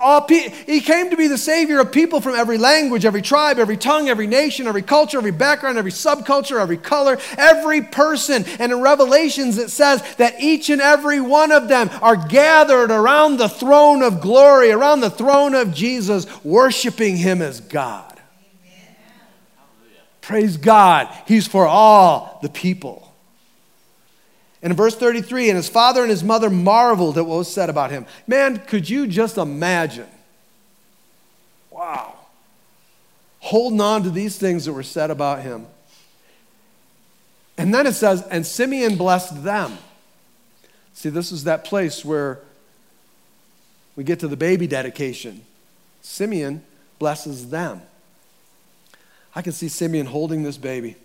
All pe- he came to be the Savior of people from every language, every tribe, every tongue, every nation, every culture, every background, every subculture, every color, every person. And in Revelations, it says that each and every one of them are gathered around the throne of glory, around the throne of Jesus, worshiping Him as God. Praise God, He's for all the people. And in verse 33, and his father and his mother marveled at what was said about him. Man, could you just imagine? Wow. Holding on to these things that were said about him. And then it says, and Simeon blessed them. See, this is that place where we get to the baby dedication. Simeon blesses them. I can see Simeon holding this baby.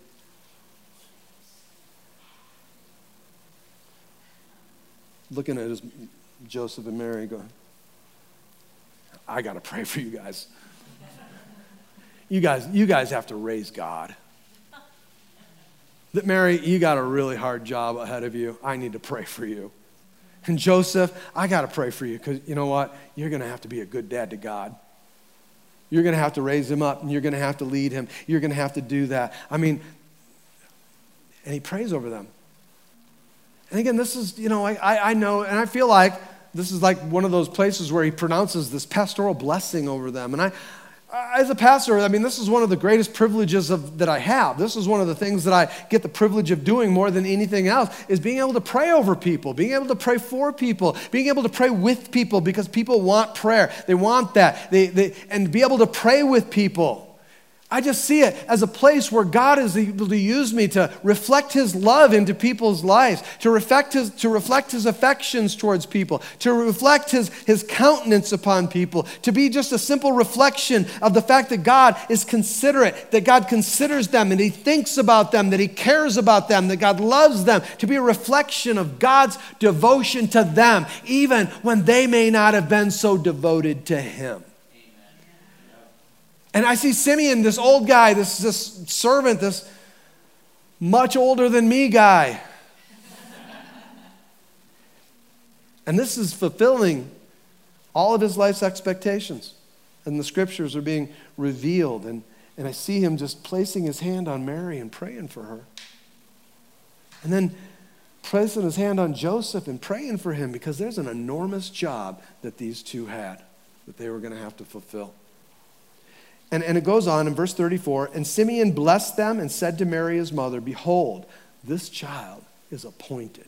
Looking at his Joseph and Mary going, I got to pray for you guys. You guys, you guys have to raise God. That Mary, you got a really hard job ahead of you. I need to pray for you. And Joseph, I got to pray for you because you know what? You're going to have to be a good dad to God. You're going to have to raise him up and you're going to have to lead him. You're going to have to do that. I mean, and he prays over them. And again, this is, you know, I, I know, and I feel like this is like one of those places where he pronounces this pastoral blessing over them. And I, as a pastor, I mean, this is one of the greatest privileges of, that I have. This is one of the things that I get the privilege of doing more than anything else is being able to pray over people, being able to pray for people, being able to pray with people because people want prayer. They want that. They, they, and be able to pray with people. I just see it as a place where God is able to use me to reflect His love into people's lives, to reflect His, to reflect his affections towards people, to reflect his, his countenance upon people, to be just a simple reflection of the fact that God is considerate, that God considers them and He thinks about them, that He cares about them, that God loves them, to be a reflection of God's devotion to them, even when they may not have been so devoted to Him. And I see Simeon, this old guy, this, this servant, this much older than me guy. and this is fulfilling all of his life's expectations. And the scriptures are being revealed. And, and I see him just placing his hand on Mary and praying for her. And then placing his hand on Joseph and praying for him because there's an enormous job that these two had that they were going to have to fulfill. And, and it goes on in verse 34 And Simeon blessed them and said to Mary, his mother, Behold, this child is appointed.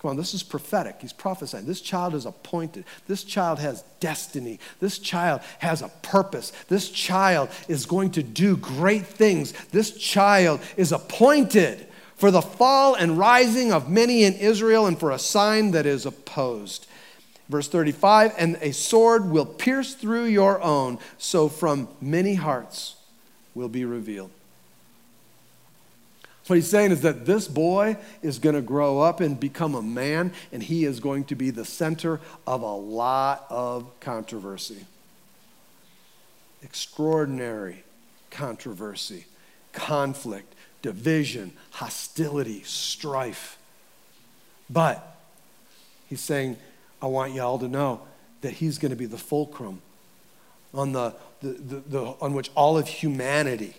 Come on, this is prophetic. He's prophesying. This child is appointed. This child has destiny. This child has a purpose. This child is going to do great things. This child is appointed for the fall and rising of many in Israel and for a sign that is opposed. Verse 35 And a sword will pierce through your own, so from many hearts will be revealed. What he's saying is that this boy is going to grow up and become a man, and he is going to be the center of a lot of controversy. Extraordinary controversy, conflict, division, hostility, strife. But he's saying I want y'all to know that he's going to be the fulcrum on, the, the, the, the, on which all of humanity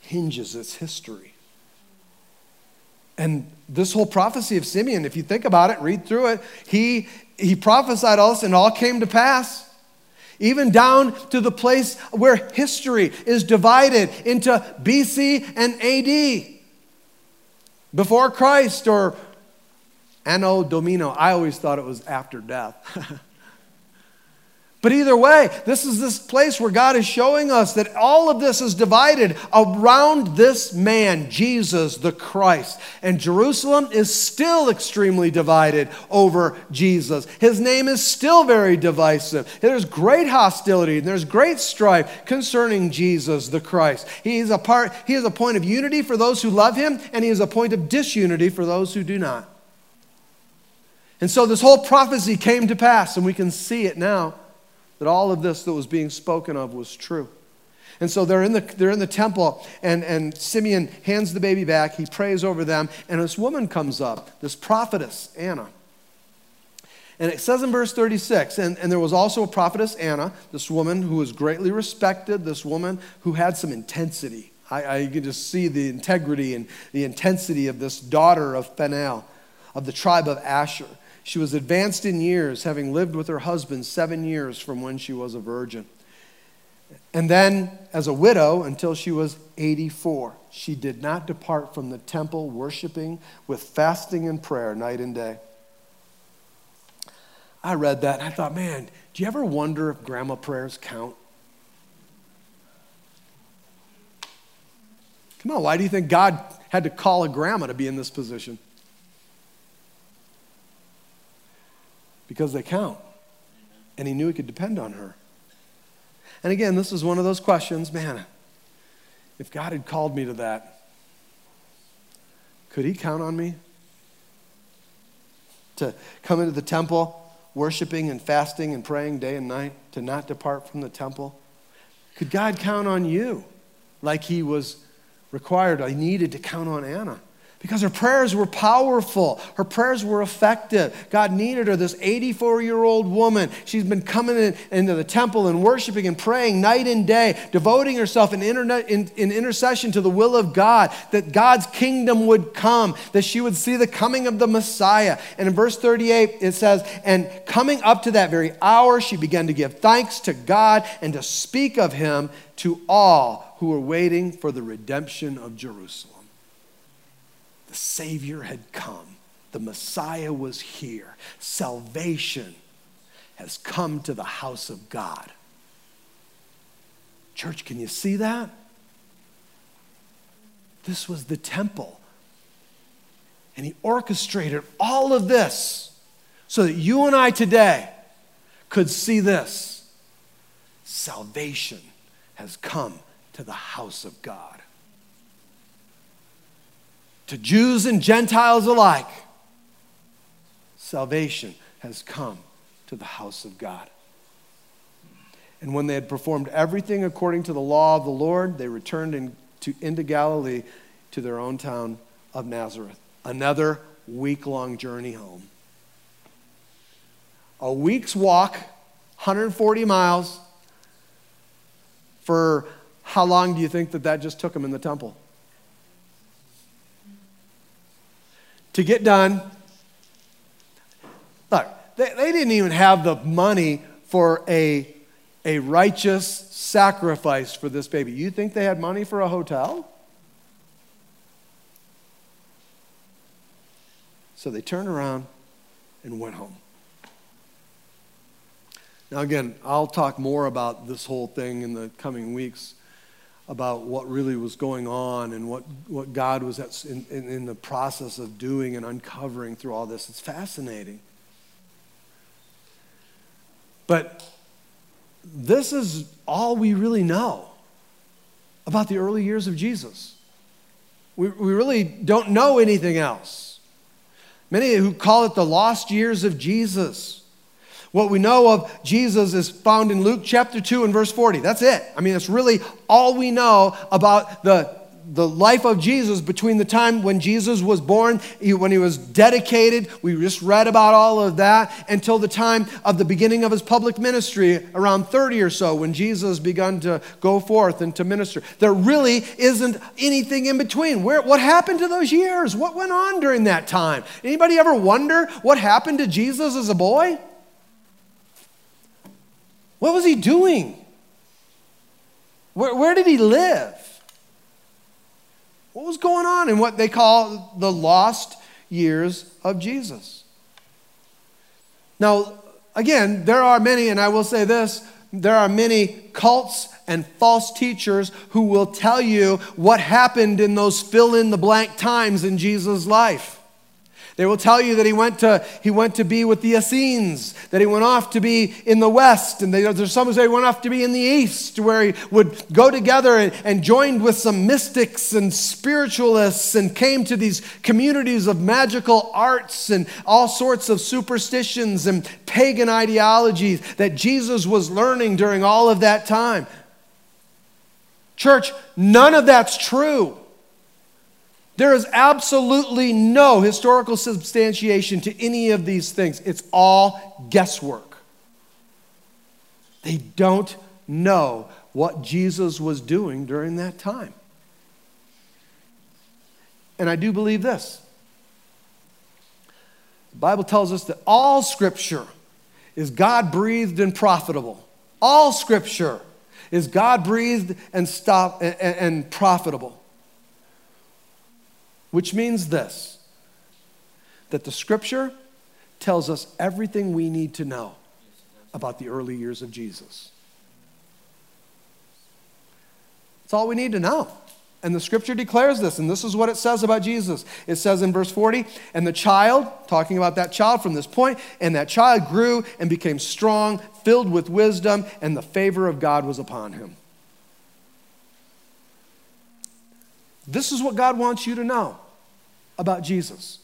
hinges its history. And this whole prophecy of Simeon, if you think about it, read through it, he, he prophesied all this and all came to pass. Even down to the place where history is divided into BC and AD, before Christ or Anno Domini. I always thought it was after death. but either way, this is this place where God is showing us that all of this is divided around this man, Jesus the Christ. And Jerusalem is still extremely divided over Jesus. His name is still very divisive. There's great hostility and there's great strife concerning Jesus the Christ. He is a part, he is a point of unity for those who love him, and he is a point of disunity for those who do not. And so this whole prophecy came to pass, and we can see it now that all of this that was being spoken of was true. And so they're in the, they're in the temple, and, and Simeon hands the baby back. He prays over them, and this woman comes up, this prophetess, Anna. And it says in verse 36 and, and there was also a prophetess, Anna, this woman who was greatly respected, this woman who had some intensity. I, I can just see the integrity and the intensity of this daughter of Phanuel, of the tribe of Asher. She was advanced in years, having lived with her husband seven years from when she was a virgin. And then, as a widow, until she was 84, she did not depart from the temple, worshiping with fasting and prayer night and day. I read that and I thought, man, do you ever wonder if grandma prayers count? Come on, why do you think God had to call a grandma to be in this position? Because they count. And he knew he could depend on her. And again, this is one of those questions man, if God had called me to that, could he count on me? To come into the temple worshiping and fasting and praying day and night, to not depart from the temple? Could God count on you like he was required? I needed to count on Anna because her prayers were powerful. Her prayers were effective. God needed her, this 84 year old woman. She's been coming in, into the temple and worshiping and praying night and day, devoting herself in, in, in intercession to the will of God, that God's kingdom would come, that she would see the coming of the Messiah. And in verse 38, it says, And coming up to that very hour, she began to give thanks to God and to speak of him to all who were waiting for the redemption of Jerusalem. The Savior had come, the Messiah was here. Salvation has come to the house of God. Church, can you see that? This was the temple. And he orchestrated all of this so that you and I today could see this. Salvation has come to the house of God to Jews and Gentiles alike, salvation has come to the house of God. And when they had performed everything according to the law of the Lord, they returned into, into Galilee to their own town of Nazareth. Another week long journey home. A week's walk, 140 miles. For how long do you think that that just took them in the temple? To get done. Look, they, they didn't even have the money for a, a righteous sacrifice for this baby. You think they had money for a hotel? So they turned around and went home. Now, again, I'll talk more about this whole thing in the coming weeks about what really was going on and what, what God was at, in, in, in the process of doing and uncovering through all this. It's fascinating. But this is all we really know about the early years of Jesus. We, we really don't know anything else. Many who call it the lost years of Jesus. What we know of Jesus is found in Luke chapter 2 and verse 40. That's it. I mean, that's really all we know about the, the life of Jesus between the time when Jesus was born, when he was dedicated. We just read about all of that until the time of the beginning of his public ministry, around 30 or so, when Jesus began to go forth and to minister. There really isn't anything in between. Where, what happened to those years? What went on during that time? Anybody ever wonder what happened to Jesus as a boy? What was he doing? Where, where did he live? What was going on in what they call the lost years of Jesus? Now, again, there are many, and I will say this there are many cults and false teachers who will tell you what happened in those fill in the blank times in Jesus' life. They will tell you that he went to, he went to be with the Essenes, that he went off to be in the west, and they, there's some who say he went off to be in the east, where he would go together and, and joined with some mystics and spiritualists and came to these communities of magical arts and all sorts of superstitions and pagan ideologies that Jesus was learning during all of that time. Church, none of that's true. There is absolutely no historical substantiation to any of these things. It's all guesswork. They don't know what Jesus was doing during that time. And I do believe this the Bible tells us that all scripture is God breathed and profitable. All scripture is God breathed and, stop, and, and profitable. Which means this that the scripture tells us everything we need to know about the early years of Jesus. It's all we need to know. And the scripture declares this, and this is what it says about Jesus. It says in verse 40, and the child, talking about that child from this point, and that child grew and became strong, filled with wisdom, and the favor of God was upon him. This is what God wants you to know about Jesus.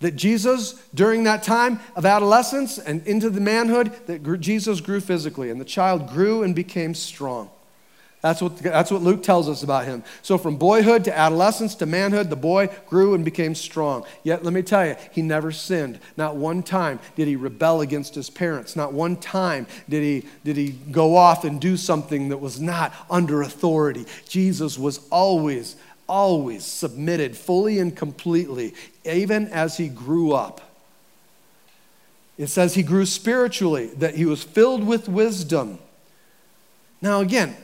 That Jesus, during that time of adolescence and into the manhood, that Jesus grew physically and the child grew and became strong. That's what, that's what Luke tells us about him. So, from boyhood to adolescence to manhood, the boy grew and became strong. Yet, let me tell you, he never sinned. Not one time did he rebel against his parents. Not one time did he, did he go off and do something that was not under authority. Jesus was always, always submitted fully and completely, even as he grew up. It says he grew spiritually, that he was filled with wisdom. Now, again,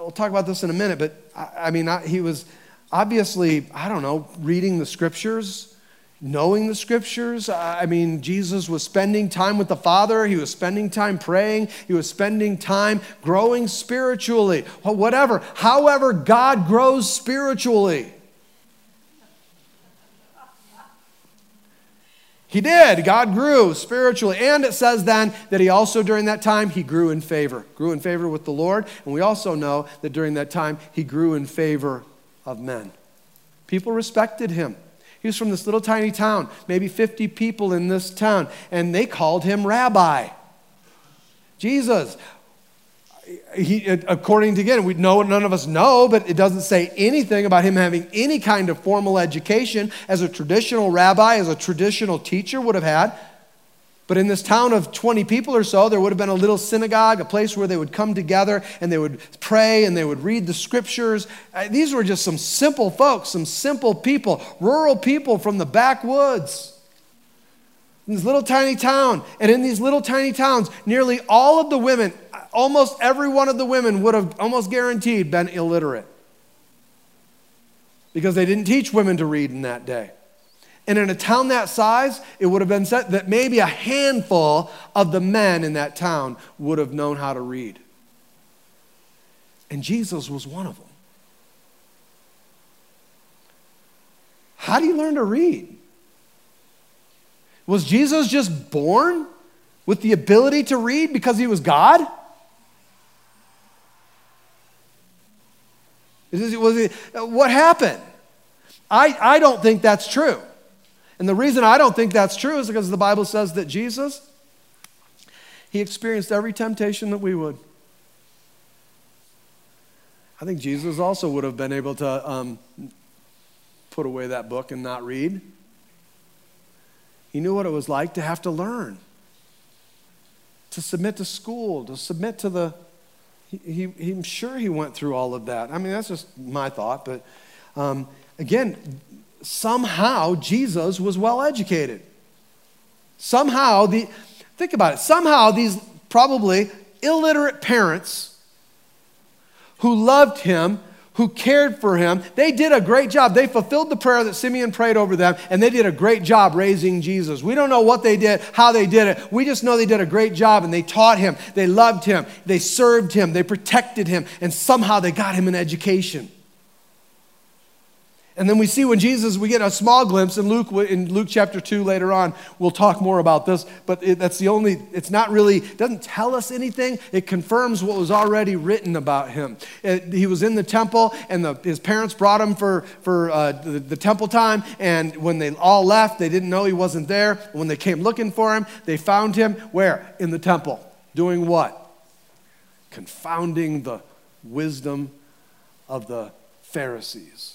we'll talk about this in a minute, but I, I mean, I, he was obviously, I don't know, reading the scriptures, knowing the scriptures. I mean, Jesus was spending time with the Father, he was spending time praying, he was spending time growing spiritually, whatever. However, God grows spiritually. He did. God grew spiritually. And it says then that he also, during that time, he grew in favor. Grew in favor with the Lord. And we also know that during that time, he grew in favor of men. People respected him. He was from this little tiny town, maybe 50 people in this town, and they called him rabbi. Jesus, he, according to again, we know none of us know, but it doesn't say anything about him having any kind of formal education as a traditional rabbi, as a traditional teacher would have had. But in this town of 20 people or so, there would have been a little synagogue, a place where they would come together and they would pray and they would read the scriptures. Uh, these were just some simple folks, some simple people, rural people from the backwoods. In this little tiny town. And in these little tiny towns, nearly all of the women, almost every one of the women would have almost guaranteed been illiterate because they didn't teach women to read in that day. And in a town that size, it would have been said that maybe a handful of the men in that town would have known how to read. And Jesus was one of them. How do you learn to read? Was Jesus just born with the ability to read because he was God? Was it, what happened? I, I don't think that's true. And the reason I don't think that's true is because the Bible says that Jesus, he experienced every temptation that we would. I think Jesus also would have been able to um, put away that book and not read. He knew what it was like to have to learn, to submit to school, to submit to the he, he, I'm sure he went through all of that. I mean, that's just my thought, but um, again, somehow Jesus was well educated. Somehow, the, think about it, somehow these probably illiterate parents who loved him who cared for him. They did a great job. They fulfilled the prayer that Simeon prayed over them, and they did a great job raising Jesus. We don't know what they did, how they did it. We just know they did a great job, and they taught him, they loved him, they served him, they protected him, and somehow they got him an education. And then we see when Jesus, we get a small glimpse in Luke, in Luke chapter 2 later on. We'll talk more about this, but it, that's the only, it's not really, doesn't tell us anything. It confirms what was already written about him. It, he was in the temple, and the, his parents brought him for, for uh, the, the temple time. And when they all left, they didn't know he wasn't there. When they came looking for him, they found him where? In the temple. Doing what? Confounding the wisdom of the Pharisees.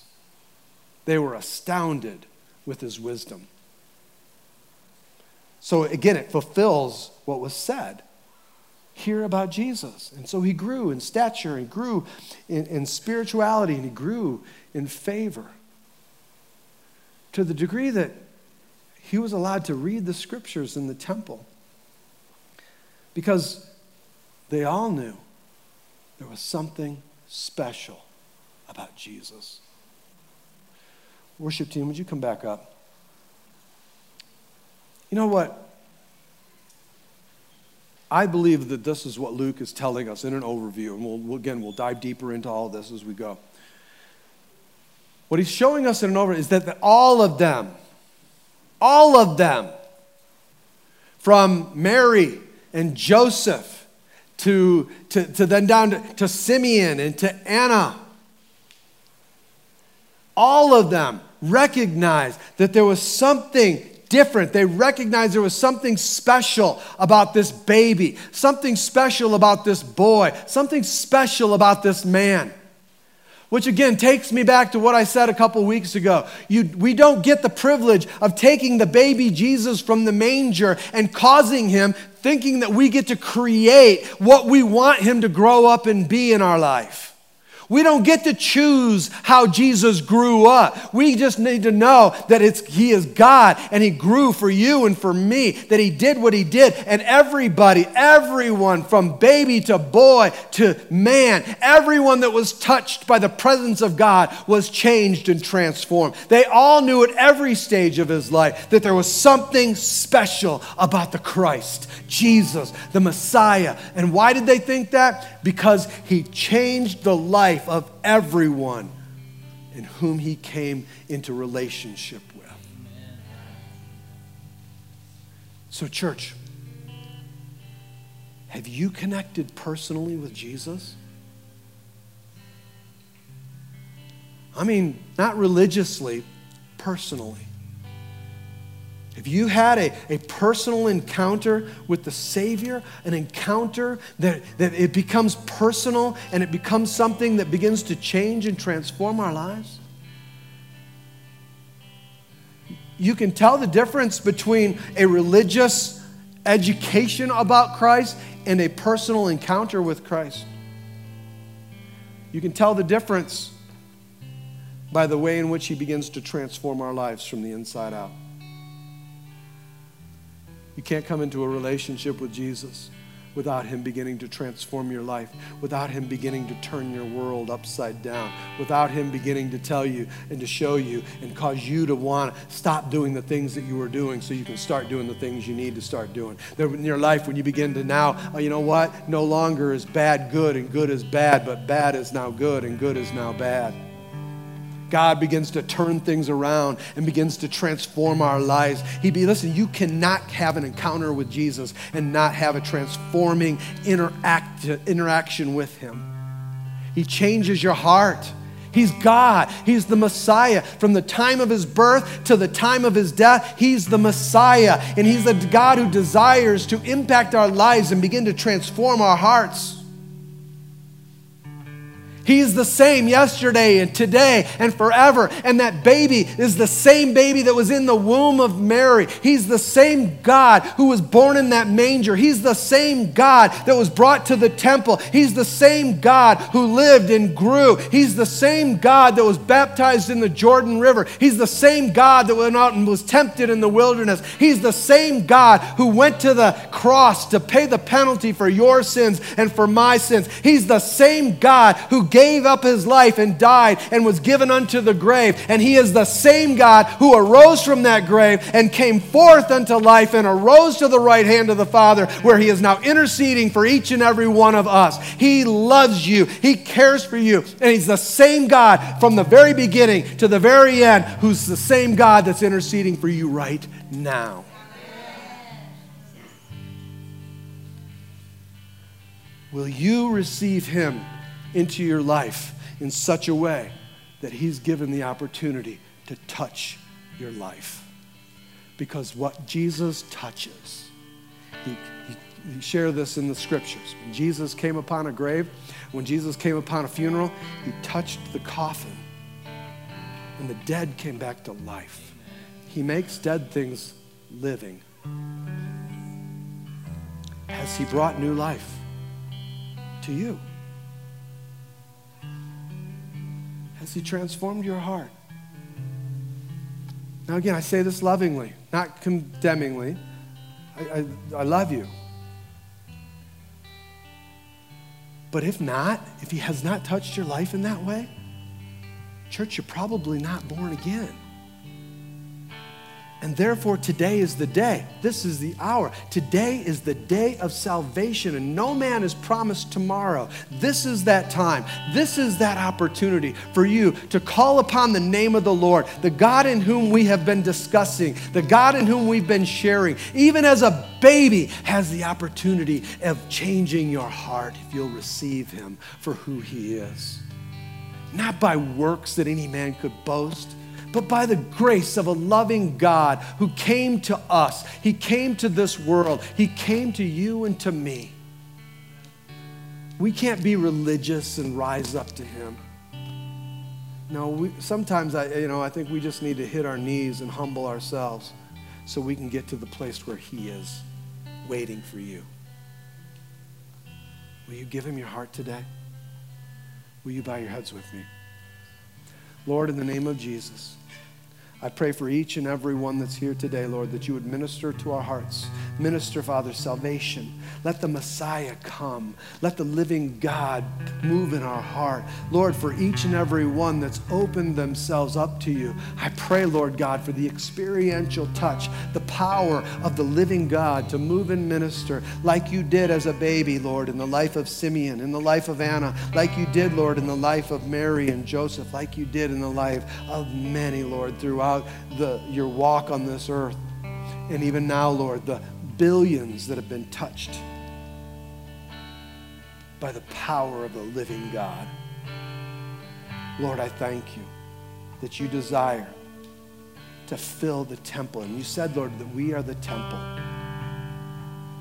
They were astounded with his wisdom. So again, it fulfills what was said here about Jesus. And so he grew in stature and grew in, in spirituality and he grew in favor to the degree that he was allowed to read the scriptures in the temple because they all knew there was something special about Jesus. Worship team, would you come back up? You know what? I believe that this is what Luke is telling us in an overview, and we'll, again, we'll dive deeper into all this as we go. What he's showing us in an overview is that, that all of them, all of them, from Mary and Joseph to, to, to then down to, to Simeon and to Anna, all of them recognized that there was something different. They recognized there was something special about this baby, something special about this boy, something special about this man. Which again takes me back to what I said a couple weeks ago. You, we don't get the privilege of taking the baby Jesus from the manger and causing him thinking that we get to create what we want him to grow up and be in our life. We don't get to choose how Jesus grew up. We just need to know that it's, He is God and He grew for you and for me, that He did what He did. And everybody, everyone from baby to boy to man, everyone that was touched by the presence of God was changed and transformed. They all knew at every stage of His life that there was something special about the Christ, Jesus, the Messiah. And why did they think that? Because He changed the life life of everyone in whom he came into relationship with. So, church, have you connected personally with Jesus? I mean, not religiously, personally. If you had a, a personal encounter with the Savior, an encounter that, that it becomes personal and it becomes something that begins to change and transform our lives, you can tell the difference between a religious education about Christ and a personal encounter with Christ. You can tell the difference by the way in which He begins to transform our lives from the inside out. You can't come into a relationship with Jesus without Him beginning to transform your life, without Him beginning to turn your world upside down, without Him beginning to tell you and to show you and cause you to want to stop doing the things that you were doing so you can start doing the things you need to start doing. In your life, when you begin to now, oh, you know what? No longer is bad good and good is bad, but bad is now good and good is now bad. God begins to turn things around and begins to transform our lives. He be listen, you cannot have an encounter with Jesus and not have a transforming interact, interaction with him. He changes your heart. He's God. He's the Messiah. From the time of his birth to the time of his death, he's the Messiah. And he's the God who desires to impact our lives and begin to transform our hearts. He's the same yesterday and today and forever. And that baby is the same baby that was in the womb of Mary. He's the same God who was born in that manger. He's the same God that was brought to the temple. He's the same God who lived and grew. He's the same God that was baptized in the Jordan River. He's the same God that went out and was tempted in the wilderness. He's the same God who went to the cross to pay the penalty for your sins and for my sins. He's the same God who gave gave up his life and died and was given unto the grave. And he is the same God who arose from that grave and came forth unto life and arose to the right hand of the Father, where he is now interceding for each and every one of us. He loves you, he cares for you, and he's the same God from the very beginning to the very end, who's the same God that's interceding for you right now. Will you receive him into your life in such a way that He's given the opportunity to touch your life. Because what Jesus touches, he, he, share this in the scriptures. When Jesus came upon a grave, when Jesus came upon a funeral, he touched the coffin and the dead came back to life. He makes dead things living. Has he brought new life to you? Has he transformed your heart? Now, again, I say this lovingly, not condemningly. I, I, I love you. But if not, if he has not touched your life in that way, church, you're probably not born again. And therefore, today is the day. This is the hour. Today is the day of salvation, and no man is promised tomorrow. This is that time. This is that opportunity for you to call upon the name of the Lord, the God in whom we have been discussing, the God in whom we've been sharing. Even as a baby has the opportunity of changing your heart if you'll receive him for who he is. Not by works that any man could boast but by the grace of a loving God who came to us. He came to this world. He came to you and to me. We can't be religious and rise up to Him. No, we, sometimes I, you know, I think we just need to hit our knees and humble ourselves so we can get to the place where He is waiting for you. Will you give Him your heart today? Will you bow your heads with me? Lord, in the name of Jesus. I pray for each and every one that's here today, Lord, that you would minister to our hearts. Minister, Father, salvation. Let the Messiah come. Let the living God move in our heart. Lord, for each and every one that's opened themselves up to you, I pray, Lord God, for the experiential touch, the power of the living God to move and minister like you did as a baby, Lord, in the life of Simeon, in the life of Anna, like you did, Lord, in the life of Mary and Joseph, like you did in the life of many, Lord, throughout the, your walk on this earth. And even now, Lord, the billions that have been touched by the power of the living God. Lord, I thank you that you desire to fill the temple. And you said, Lord, that we are the temple.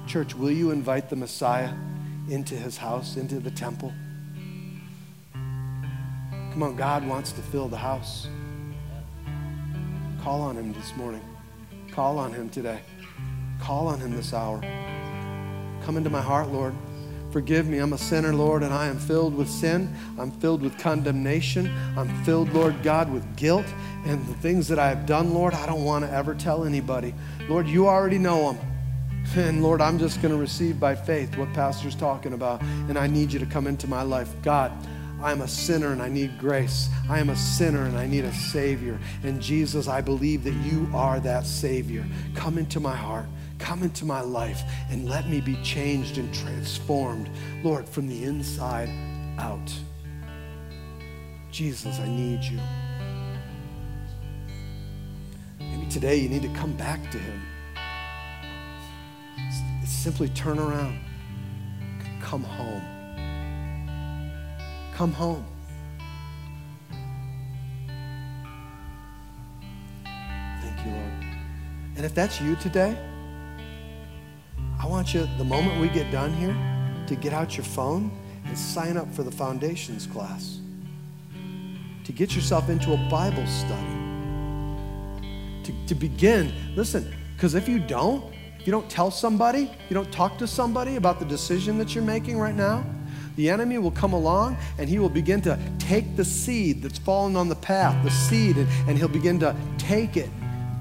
Church, will you invite the Messiah into his house, into the temple? Come on, God wants to fill the house. Call on him this morning. Call on him today. Call on him this hour. Come into my heart, Lord. Forgive me. I'm a sinner, Lord, and I am filled with sin. I'm filled with condemnation. I'm filled, Lord God, with guilt. And the things that I have done, Lord, I don't want to ever tell anybody. Lord, you already know them. And Lord, I'm just going to receive by faith what Pastor's talking about. And I need you to come into my life. God, I am a sinner and I need grace. I am a sinner and I need a Savior. And Jesus, I believe that you are that Savior. Come into my heart, come into my life, and let me be changed and transformed, Lord, from the inside out. Jesus, I need you. Maybe today you need to come back to Him. Simply turn around, come home. Come home. Thank you, Lord. And if that's you today, I want you, the moment we get done here, to get out your phone and sign up for the foundations class. To get yourself into a Bible study. To, to begin, listen, because if you don't, you don't tell somebody, you don't talk to somebody about the decision that you're making right now, the enemy will come along and he will begin to take the seed that's fallen on the path, the seed, and, and he'll begin to take it,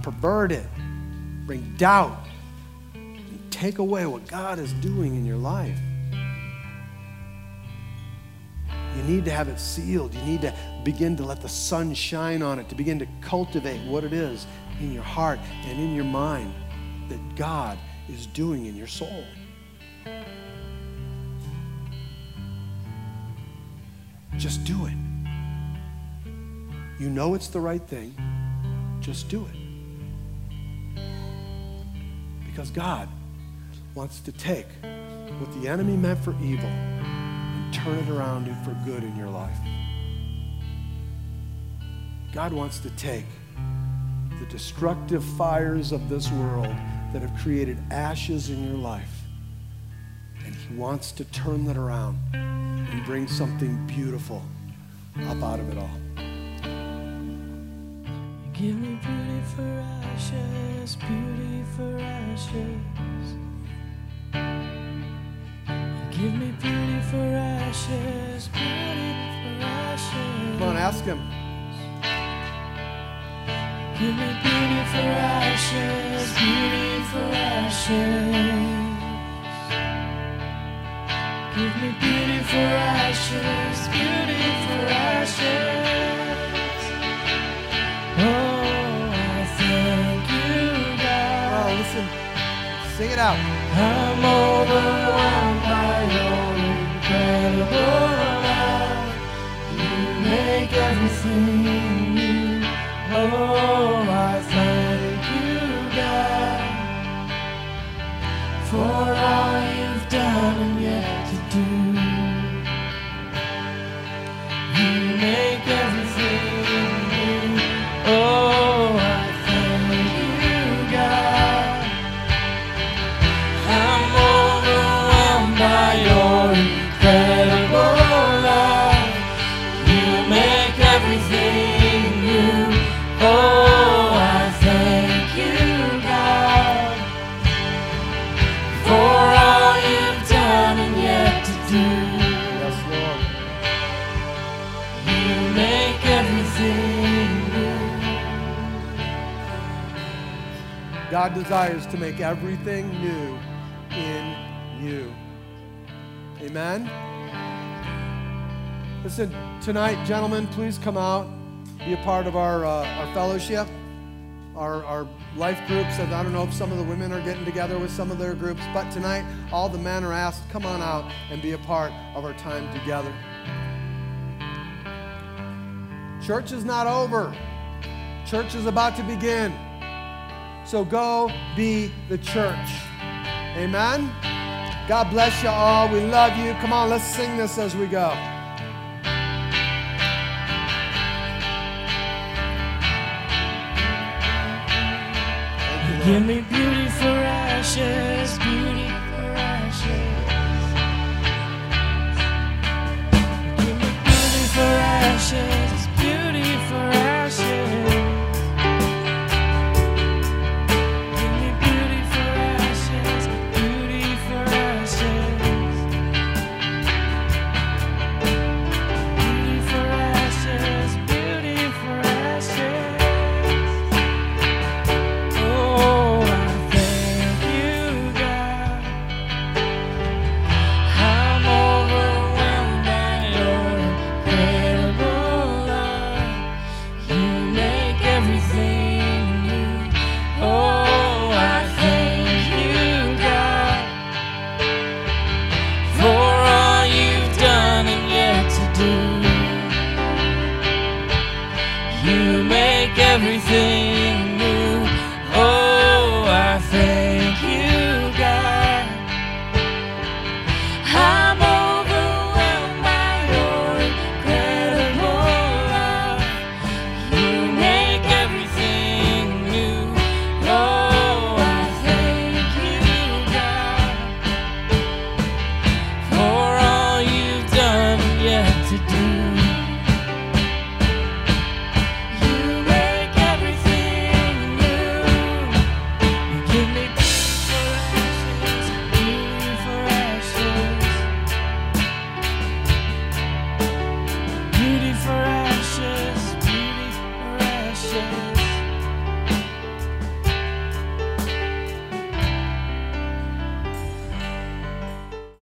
pervert it, bring doubt, and take away what God is doing in your life. You need to have it sealed. You need to begin to let the sun shine on it, to begin to cultivate what it is in your heart and in your mind that God is doing in your soul. Just do it. You know it's the right thing. Just do it. Because God wants to take what the enemy meant for evil and turn it around for good in your life. God wants to take the destructive fires of this world that have created ashes in your life wants to turn that around and bring something beautiful up out of it all. Give me beauty for ashes, beauty for ashes. Give me beauty for ashes, beauty for ashes. Come on, ask him. Give me beauty for ashes, beauty for ashes. Give me beauty for ashes, beauty for ashes. Oh, I thank you, God. Oh, listen. Sing it out. I'm overwhelmed by your incredible love. You make everything new. Oh, God desires to make everything new in you. Amen. Listen, tonight, gentlemen, please come out, be a part of our, uh, our fellowship, our, our life groups. I don't know if some of the women are getting together with some of their groups, but tonight, all the men are asked, come on out and be a part of our time together. Church is not over. Church is about to begin. So go be the church. Amen. God bless you all. We love you. Come on, let's sing this as we go. Give me beauty for ashes, beauty for ashes. Give me beauty for ashes,